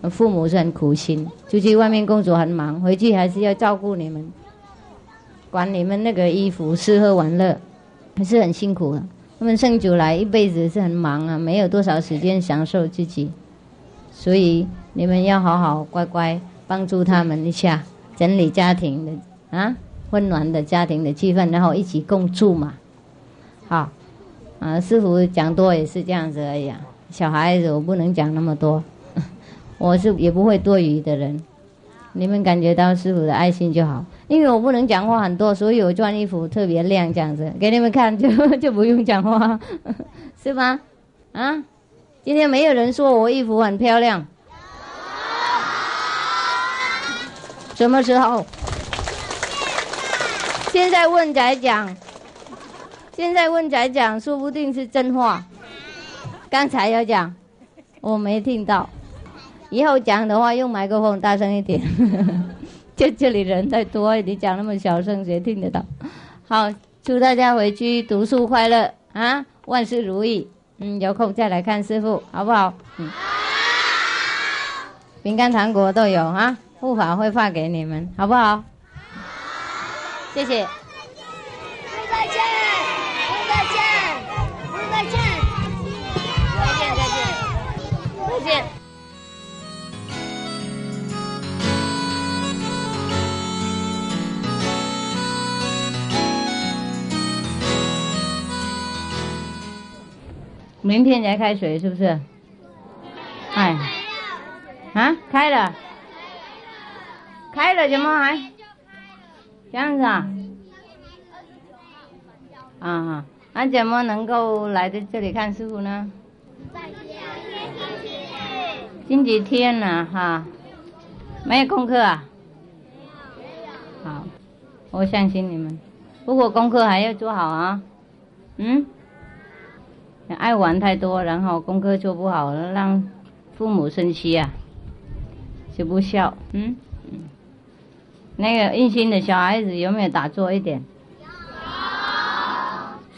父母是很苦心，出去外面工作很忙，回去还是要照顾你们，管你们那个衣服、吃喝玩乐，还是很辛苦的。他们生出来一辈子是很忙啊，没有多少时间享受自己，所以你们要好好乖乖帮助他们一下，整理家庭的啊，温暖的家庭的气氛，然后一起共住嘛。好，啊，师傅讲多也是这样子而已啊。小孩子我不能讲那么多，我是也不会多余的人。你们感觉到师傅的爱心就好，因为我不能讲话很多，所以我穿衣服特别亮，这样子给你们看就 就不用讲话，是吗？啊，今天没有人说我衣服很漂亮，什么时候？现在问才讲，现在问才讲，说不定是真话。刚才要讲，我没听到。以后讲的话用麦克风大声一点，就这里人太多，你讲那么小声谁听得到？好，祝大家回去读书快乐啊，万事如意。嗯，有空再来看师傅好不好？嗯，饼干糖果都有啊，护法会发给你们，好不好？谢谢。再见，再见，再见，再见，再见，再见。明天才开水是不是？哎，啊，开了，开了怎么还这样子啊？啊啊，那怎么能够来在这里看师傅呢？星期天呢？哈，没有功课啊？好，我相信你们，不过功课还要做好啊。嗯。爱玩太多，然后功课做不好，让父母生气啊，就不孝。嗯，那个印心的小孩子有没有打坐一点？有。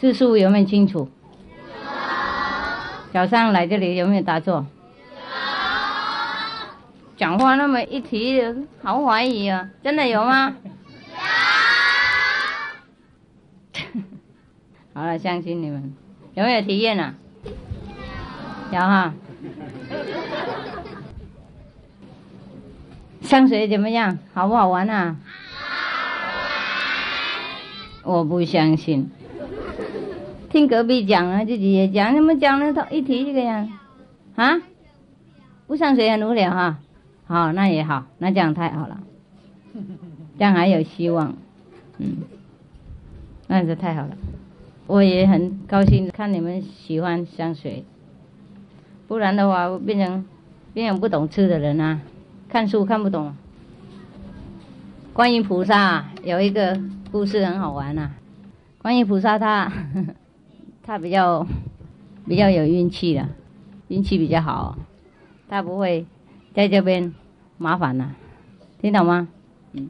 四叔有没有清楚？有。早上来这里有没有打坐？有。讲话那么一提，好怀疑啊！真的有吗？有。好了，相信你们。有没有体验呢？有哈。香水怎么样？好不好玩啊？我不相信。听隔壁讲啊，自己也讲，你们讲了都一提这个样，啊？不上水很无聊哈。好，那也好，那这样太好了，这样还有希望，嗯，那是太好了。我也很高兴看你们喜欢香水，不然的话我变成变成不懂吃的人啊，看书看不懂。观音菩萨有一个故事很好玩呐，观音菩萨他 他比较比较有运气的，运气比较好，他不会在这边麻烦呐，听懂吗？嗯，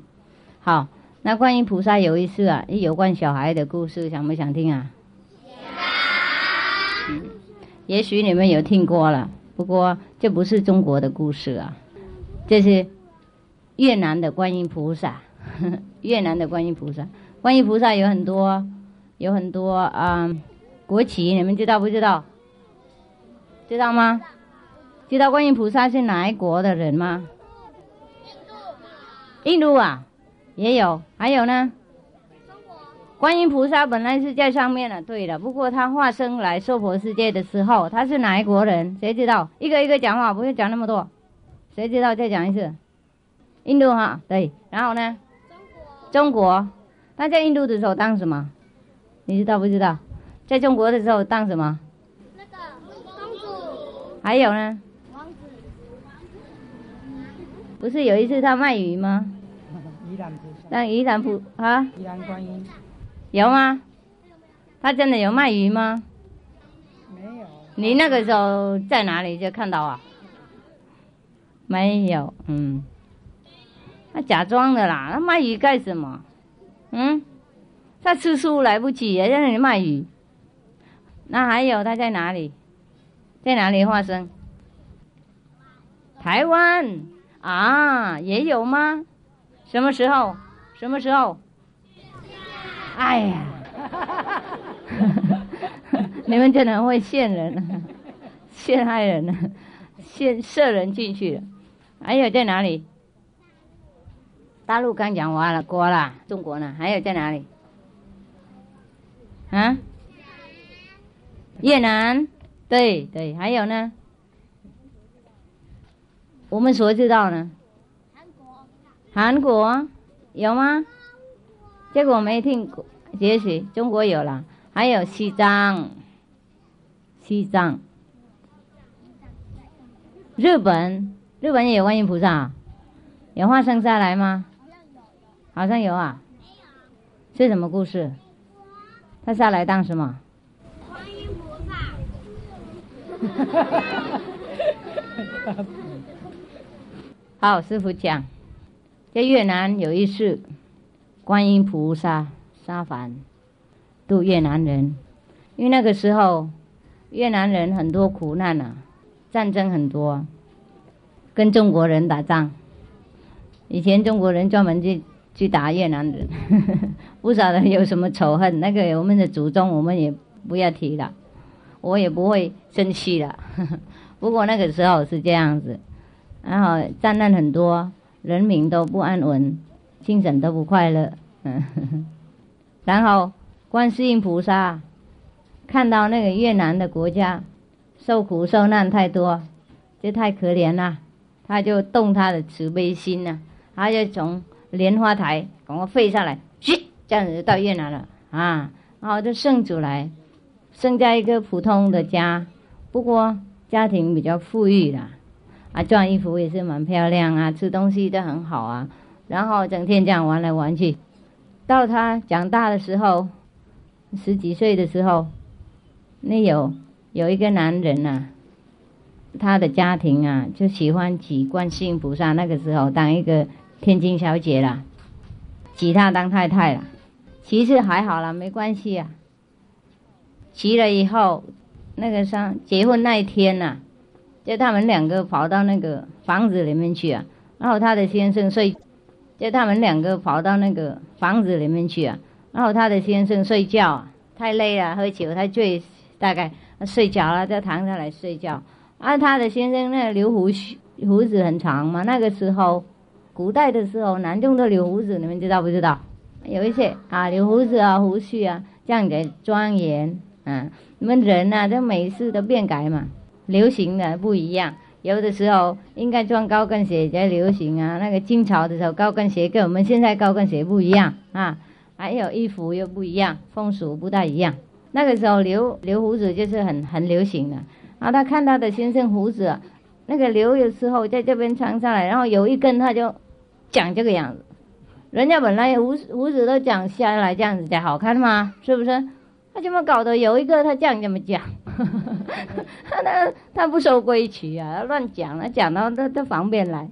好。那观音菩萨有一次啊，有关小孩的故事，想不想听啊？嗯，也许你们有听过了，不过这不是中国的故事啊，这是越南的观音菩萨。越南的观音菩萨，观音菩萨有很多，有很多啊，国旗，你们知道不知道？知道吗？知道观音菩萨是哪一国的人吗？印度。印度啊。也有，还有呢。观音菩萨本来是在上面的，对的。不过他化身来娑婆世界的时候，他是哪一国人？谁知道？一个一个讲话，不用讲那么多。谁知道？再讲一次。印度哈，对。然后呢？中国。中国。他在印度的时候当什么？你知道不知道？在中国的时候当什么？那个公主。还有呢？王子。不是有一次他卖鱼吗？那依然不啊？依然观音有吗？他真的有卖鱼吗？没有。你那个时候在哪里就看到啊？没有，嗯。他假装的啦，他卖鱼干什么？嗯？他吃素来不及，在那里卖鱼。那还有他在哪里？在哪里发生？台湾啊，也有吗？什么时候？什么时候？哎呀，你们真的会陷人，陷害人，陷射人进去。还有在哪里？大陆刚讲完了，过了，中国呢？还有在哪里？啊？越南，对对，还有呢？我们所知道呢？韩国，韩国有吗？这个我没听过，也许中国有了。还有西藏，西藏，日本，日本也有观音菩萨，有化身下来吗？好像有啊。是什么故事？他下来当什么？观音菩萨，好，师傅讲，在越南有一次，观音菩萨下凡度越南人，因为那个时候越南人很多苦难啊，战争很多，跟中国人打仗。以前中国人专门去去打越南人，不晓得有什么仇恨。那个我们的祖宗我们也不要提了，我也不会生气了。不过那个时候是这样子。然后战乱很多，人民都不安稳，精神都不快乐。嗯，然后观世音菩萨看到那个越南的国家受苦受难太多，这太可怜了，他就动他的慈悲心呢，他就从莲花台赶快飞下来，嘘，这样子就到越南了啊。然后就生出来，生在一个普通的家，不过家庭比较富裕啦。啊，穿衣服也是蛮漂亮啊，吃东西都很好啊，然后整天这样玩来玩去。到他长大的时候，十几岁的时候，那有有一个男人呐、他的家庭啊就喜欢娶观世音菩萨，那个时候当一个天津小姐啦，娶她当太太了。其实还好啦，没关系啊。娶了以后，那个上结婚那一天呐、就他们两个跑到那个房子里面去啊，然后他的先生睡，就他们两个跑到那个房子里面去啊，然后他的先生睡觉啊，太累了，喝酒太醉，大概睡着了，就躺下来睡觉。啊，他的先生那留胡须胡子很长嘛，那个时候，古代的时候，男中都留胡子，你们知道不知道？有一些啊，留胡子啊，胡须啊，这样给庄严。嗯，你们人呐、这每次都变改嘛。流行的不一样，有的时候应该穿高跟鞋才流行啊。那个清朝的时候，高跟鞋跟我们现在高跟鞋不一样啊，还有衣服又不一样，风俗不大一样。那个时候留留胡子就是很很流行的。然后他看他的先生胡子，那个留的时候在这边长上来，然后有一根他就讲这个样子。人家本来胡胡子都长下来这样子才好看嘛，是不是？他怎么搞的？有一个他这样这么讲，他 他他不守规矩啊，乱讲，他讲到他他旁边来。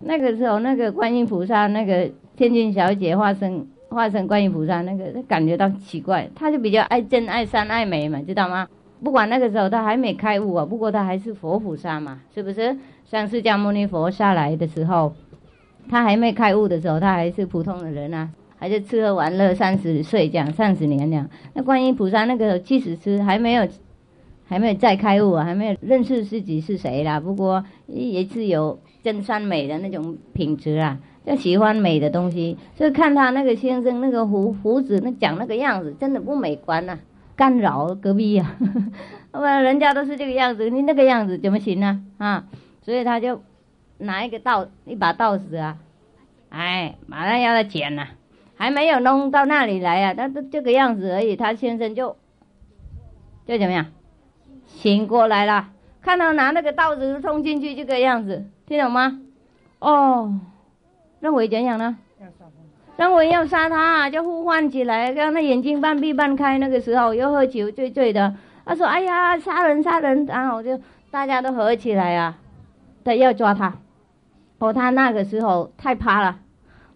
那个时候，那个观音菩萨，那个天津小姐化身化身观音菩萨，那个感觉到奇怪，他就比较爱真爱善爱美嘛，知道吗？不管那个时候他还没开悟啊，不过他还是佛菩萨嘛，是不是？像释迦牟尼佛下来的时候，他还没开悟的时候，他还是普通的人啊。还是吃喝玩乐三十岁这样，三十年这样。那观音菩萨那个七十吃还没有，还没有再开悟啊，还没有认识自己是谁啦。不过也是有真善美的那种品质啊，就喜欢美的东西。所以看他那个先生那个胡胡子那长那个样子，真的不美观呐、干扰隔壁呀、啊，不然人家都是这个样子，你那个样子怎么行呢？啊，所以他就拿一个刀一把刀子啊，哎，马上要他剪了、还没有弄到那里来啊，他都这个样子而已，他先生就就怎么样，醒过来了，看到拿那个刀子冲进去这个样子，听懂吗？哦，认为怎样呢？认为要杀他，就呼唤起来，让他眼睛半闭半开。那个时候又喝酒醉醉的，他说：“哎呀，杀人杀人！”然后就大家都合起来啊，对，要抓他。哦，他那个时候太怕了。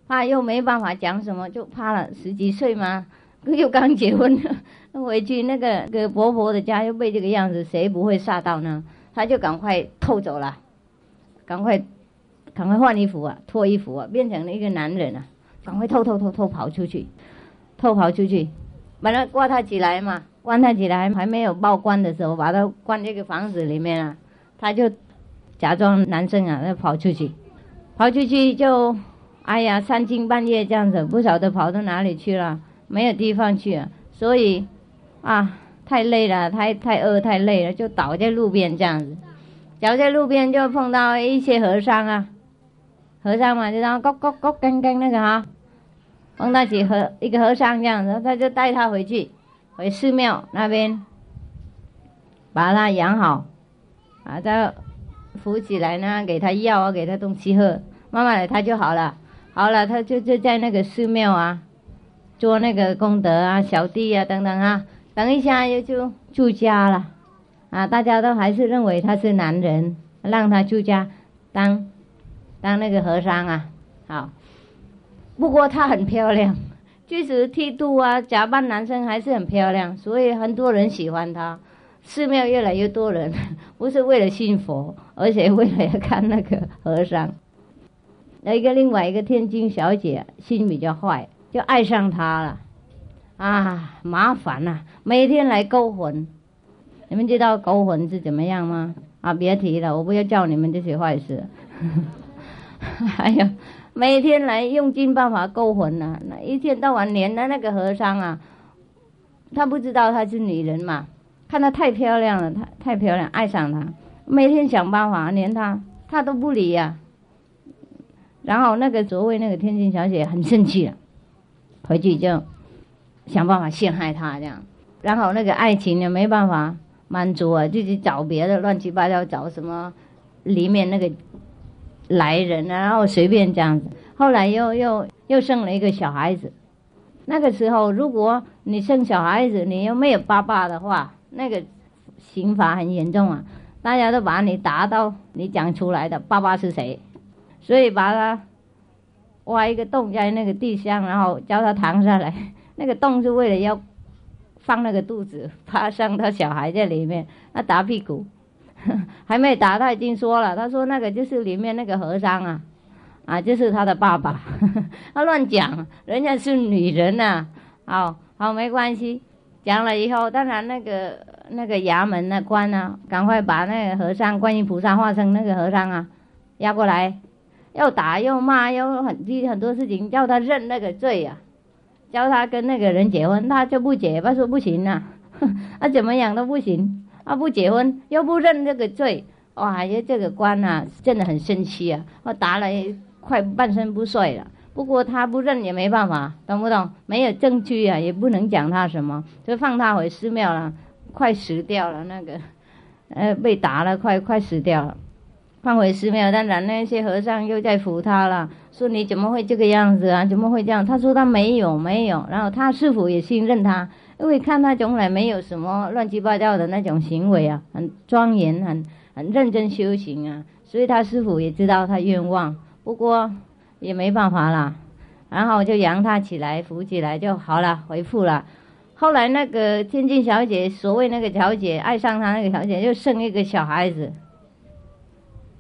怕又没办法讲什么，就怕了。十几岁嘛，又刚结婚，回去那个个婆婆的家又被这个样子，谁不会吓到呢？他就赶快偷走了，赶快赶快换衣服啊，脱衣服啊，变成了一个男人啊，赶快偷偷偷偷跑出去，偷跑出去，把他挂他起来嘛，关他起来，还没有报关的时候，把他关这个房子里面啊，他就假装男生啊，他跑出去，跑出去就，哎呀，三更半夜这样子，不晓得跑到哪里去了，没有地方去啊，所以啊，太累了，太太饿太累了，就倒在路边这样子，倒在路边就碰到一些和尚啊，和尚嘛，就然后咯咯咯跟跟那个哈，碰到几和一个和尚这样子，他就带他回去。回寺庙那边，把他养好，啊他扶起来呢，给他药啊，给他东西喝，慢慢的他就好了。好了，他就就在那个寺庙啊，做那个功德啊，小弟啊等等啊。等一下又就出家了，啊，大家都还是认为他是男人，让他出家当当那个和尚啊。好，不过她很漂亮。即使剃度啊，假扮男生还是很漂亮，所以很多人喜欢她。寺庙越来越多人，不是为了信佛，而且为了要看那个和尚。那一个另外一个天津小姐心比较坏，就爱上他了。啊，麻烦呐，每天来勾魂。你们知道勾魂是怎么样吗？啊，别提了，我不要叫你们这些坏事。还有。每天来用尽办法勾魂呐，那一天到晚连的那个和尚啊，他不知道她是女人嘛，看她太漂亮了，太太漂亮，爱上她，每天想办法连她，她都不理呀。然后那个所谓那个天津小姐很生气了，回去就想办法陷害他这样，然后那个爱情也没办法满足啊，就去找别的乱七八糟找什么里面那个。来人，然后随便这样子。后来又又又生了一个小孩子。那个时候，如果你生小孩子，你又没有爸爸的话，那个刑罚很严重啊！大家都把你打到你讲出来的爸爸是谁，所以把他挖一个洞在那个地上，然后叫他躺下来。那个洞是为了要放那个肚子，怕生到小孩在里面，那打屁股。还没打，他已经说了。他说那个就是里面那个和尚啊，啊，就是他的爸爸。他乱讲，人家是女人呐。好好没关系，讲了以后，当然那个那个衙门的官呢，赶快把那个和尚观音菩萨化成那个和尚啊，押过来，又打又骂，又很很多事情，叫他认那个罪呀，叫他跟那个人结婚，他就不结，他说不行呐，啊怎么样都不行。啊，不结婚又不认这个罪，哇！呀，这个官呐，真的很生气啊！我打了快半身不遂了。不过他不认也没办法，懂不懂？没有证据啊，也不能讲他什么，就放他回寺庙了。快死掉了，那个，呃，被打了，快快死掉了，放回寺庙。当然那些和尚又在扶他了，说你怎么会这个样子啊？怎么会这样？他说他没有，没有。然后他师傅也信任他。因为看他从来没有什么乱七八糟的那种行为啊，很庄严，很很认真修行啊，所以他师傅也知道他愿望，不过也没办法啦，然后就扬他起来，扶起来就好了，回复了。后来那个天津小姐，所谓那个小姐爱上他那个小姐，又生一个小孩子，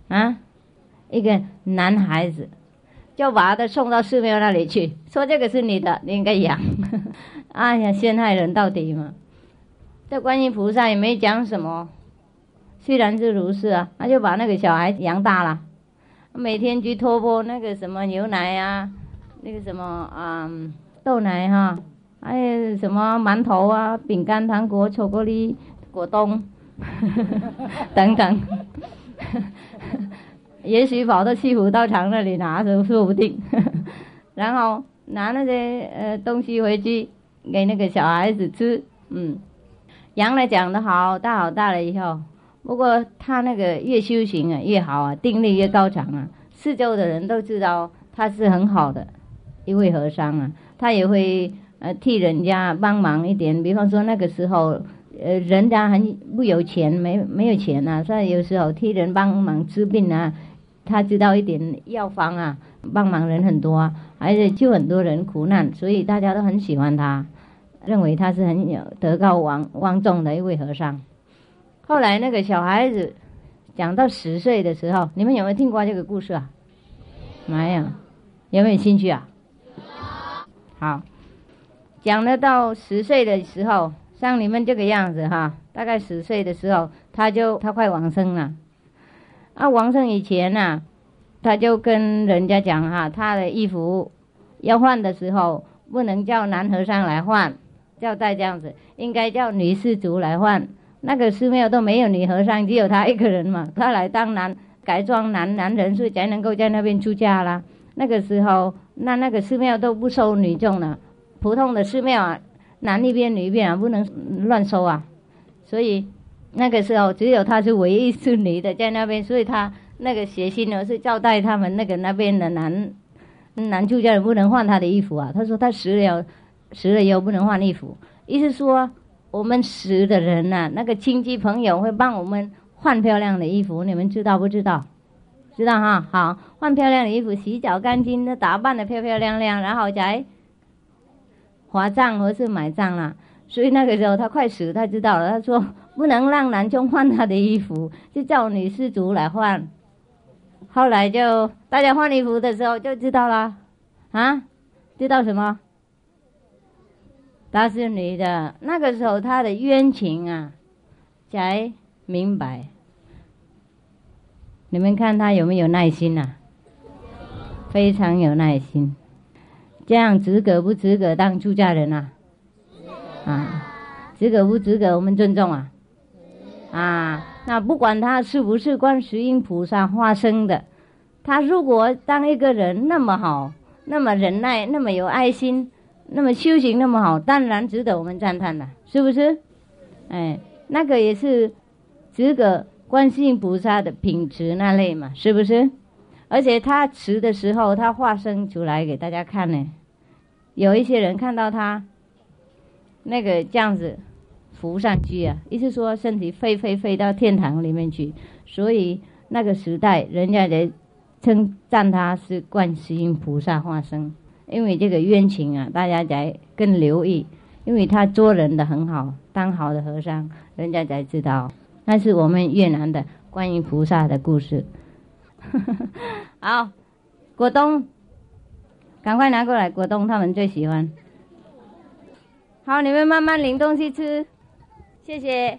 啊，一个男孩子，就把他送到寺庙那里去，说这个是你的，你应该养。哎呀，陷害人到底嘛！这观音菩萨也没讲什么，虽然是如是啊，他就把那个小孩养大了，每天去托钵那个什么牛奶呀，那个什么啊豆奶哈，还有什么馒头啊、饼干、糖果、巧克力、果冻 等等，也许跑到西湖道场那里拿都说不定，然后拿那些呃东西回去。给那个小孩子吃，嗯，杨来讲的好大好大了以后，不过他那个越修行啊越好啊，定力越高强啊，四周的人都知道他是很好的一位和尚啊，他也会呃替人家帮忙一点，比方说那个时候呃人家很不有钱，没没有钱啊，所以有时候替人帮忙治病啊，他知道一点药方啊，帮忙人很多啊，而且救很多人苦难，所以大家都很喜欢他。认为他是很有德高望望重的一位和尚。后来那个小孩子讲到十岁的时候，你们有没有听过这个故事啊？没有，有没有兴趣啊？好，讲了到十岁的时候，像你们这个样子哈，大概十岁的时候，他就他快往生了。啊，往生以前呢、他就跟人家讲哈，他的衣服要换的时候，不能叫男和尚来换，叫再这样子，应该叫女士族来换。那个寺庙都没有女和尚，只有他一个人嘛，他来当男改装男男人，所以才能够在那边出家啦。那个时候，那那个寺庙都不收女众了，普通的寺庙啊，男一边女一边啊，不能乱收啊。所以那个时候只有他是唯一是女的在那边，所以他那个写信呢是交代他们那个那边的男男出家人不能换他的衣服啊。他说他死了，死了以后不能换衣服，意思说我们死的人呐、那个亲戚朋友会帮我们换漂亮的衣服，你们知道不知道？知道哈，好，换漂亮的衣服，洗脚干净的，打扮的漂漂亮亮，然后再划葬或是买葬啦。所以那个时候他快死，他知道了，他说不能让男众换他的衣服，就叫女施主来换。后来就大家换衣服的时候就知道了，啊，知道什么？她是女的，那个时候她的冤情啊，才明白。你们看她有没有耐心呐、非常有耐心。这样资格不资格当出家人啊？啊，资格不资格我们尊重啊？啊，那不管他是不是观世音菩萨化身的，他如果当一个人那么好，那么忍耐，那么有爱心，那么修行那么好，当然值得我们赞叹了，是不是？哎，那个也是值得观世音菩萨的品质那类嘛，是不是？而且他持的时候，他化身出来给大家看呢。有一些人看到他那个这样子浮上去啊，意思说身体飞飞飞到天堂里面去，所以那个时代人家才称赞他是观世音菩萨化身。因为这个冤情啊，大家才更留意，因为他做人的很好，当好的和尚，人家才知道那是我们越南的观音菩萨的故事。好，果冻，赶快拿过来，果冻他们最喜欢。好，你们慢慢领东西吃，谢谢。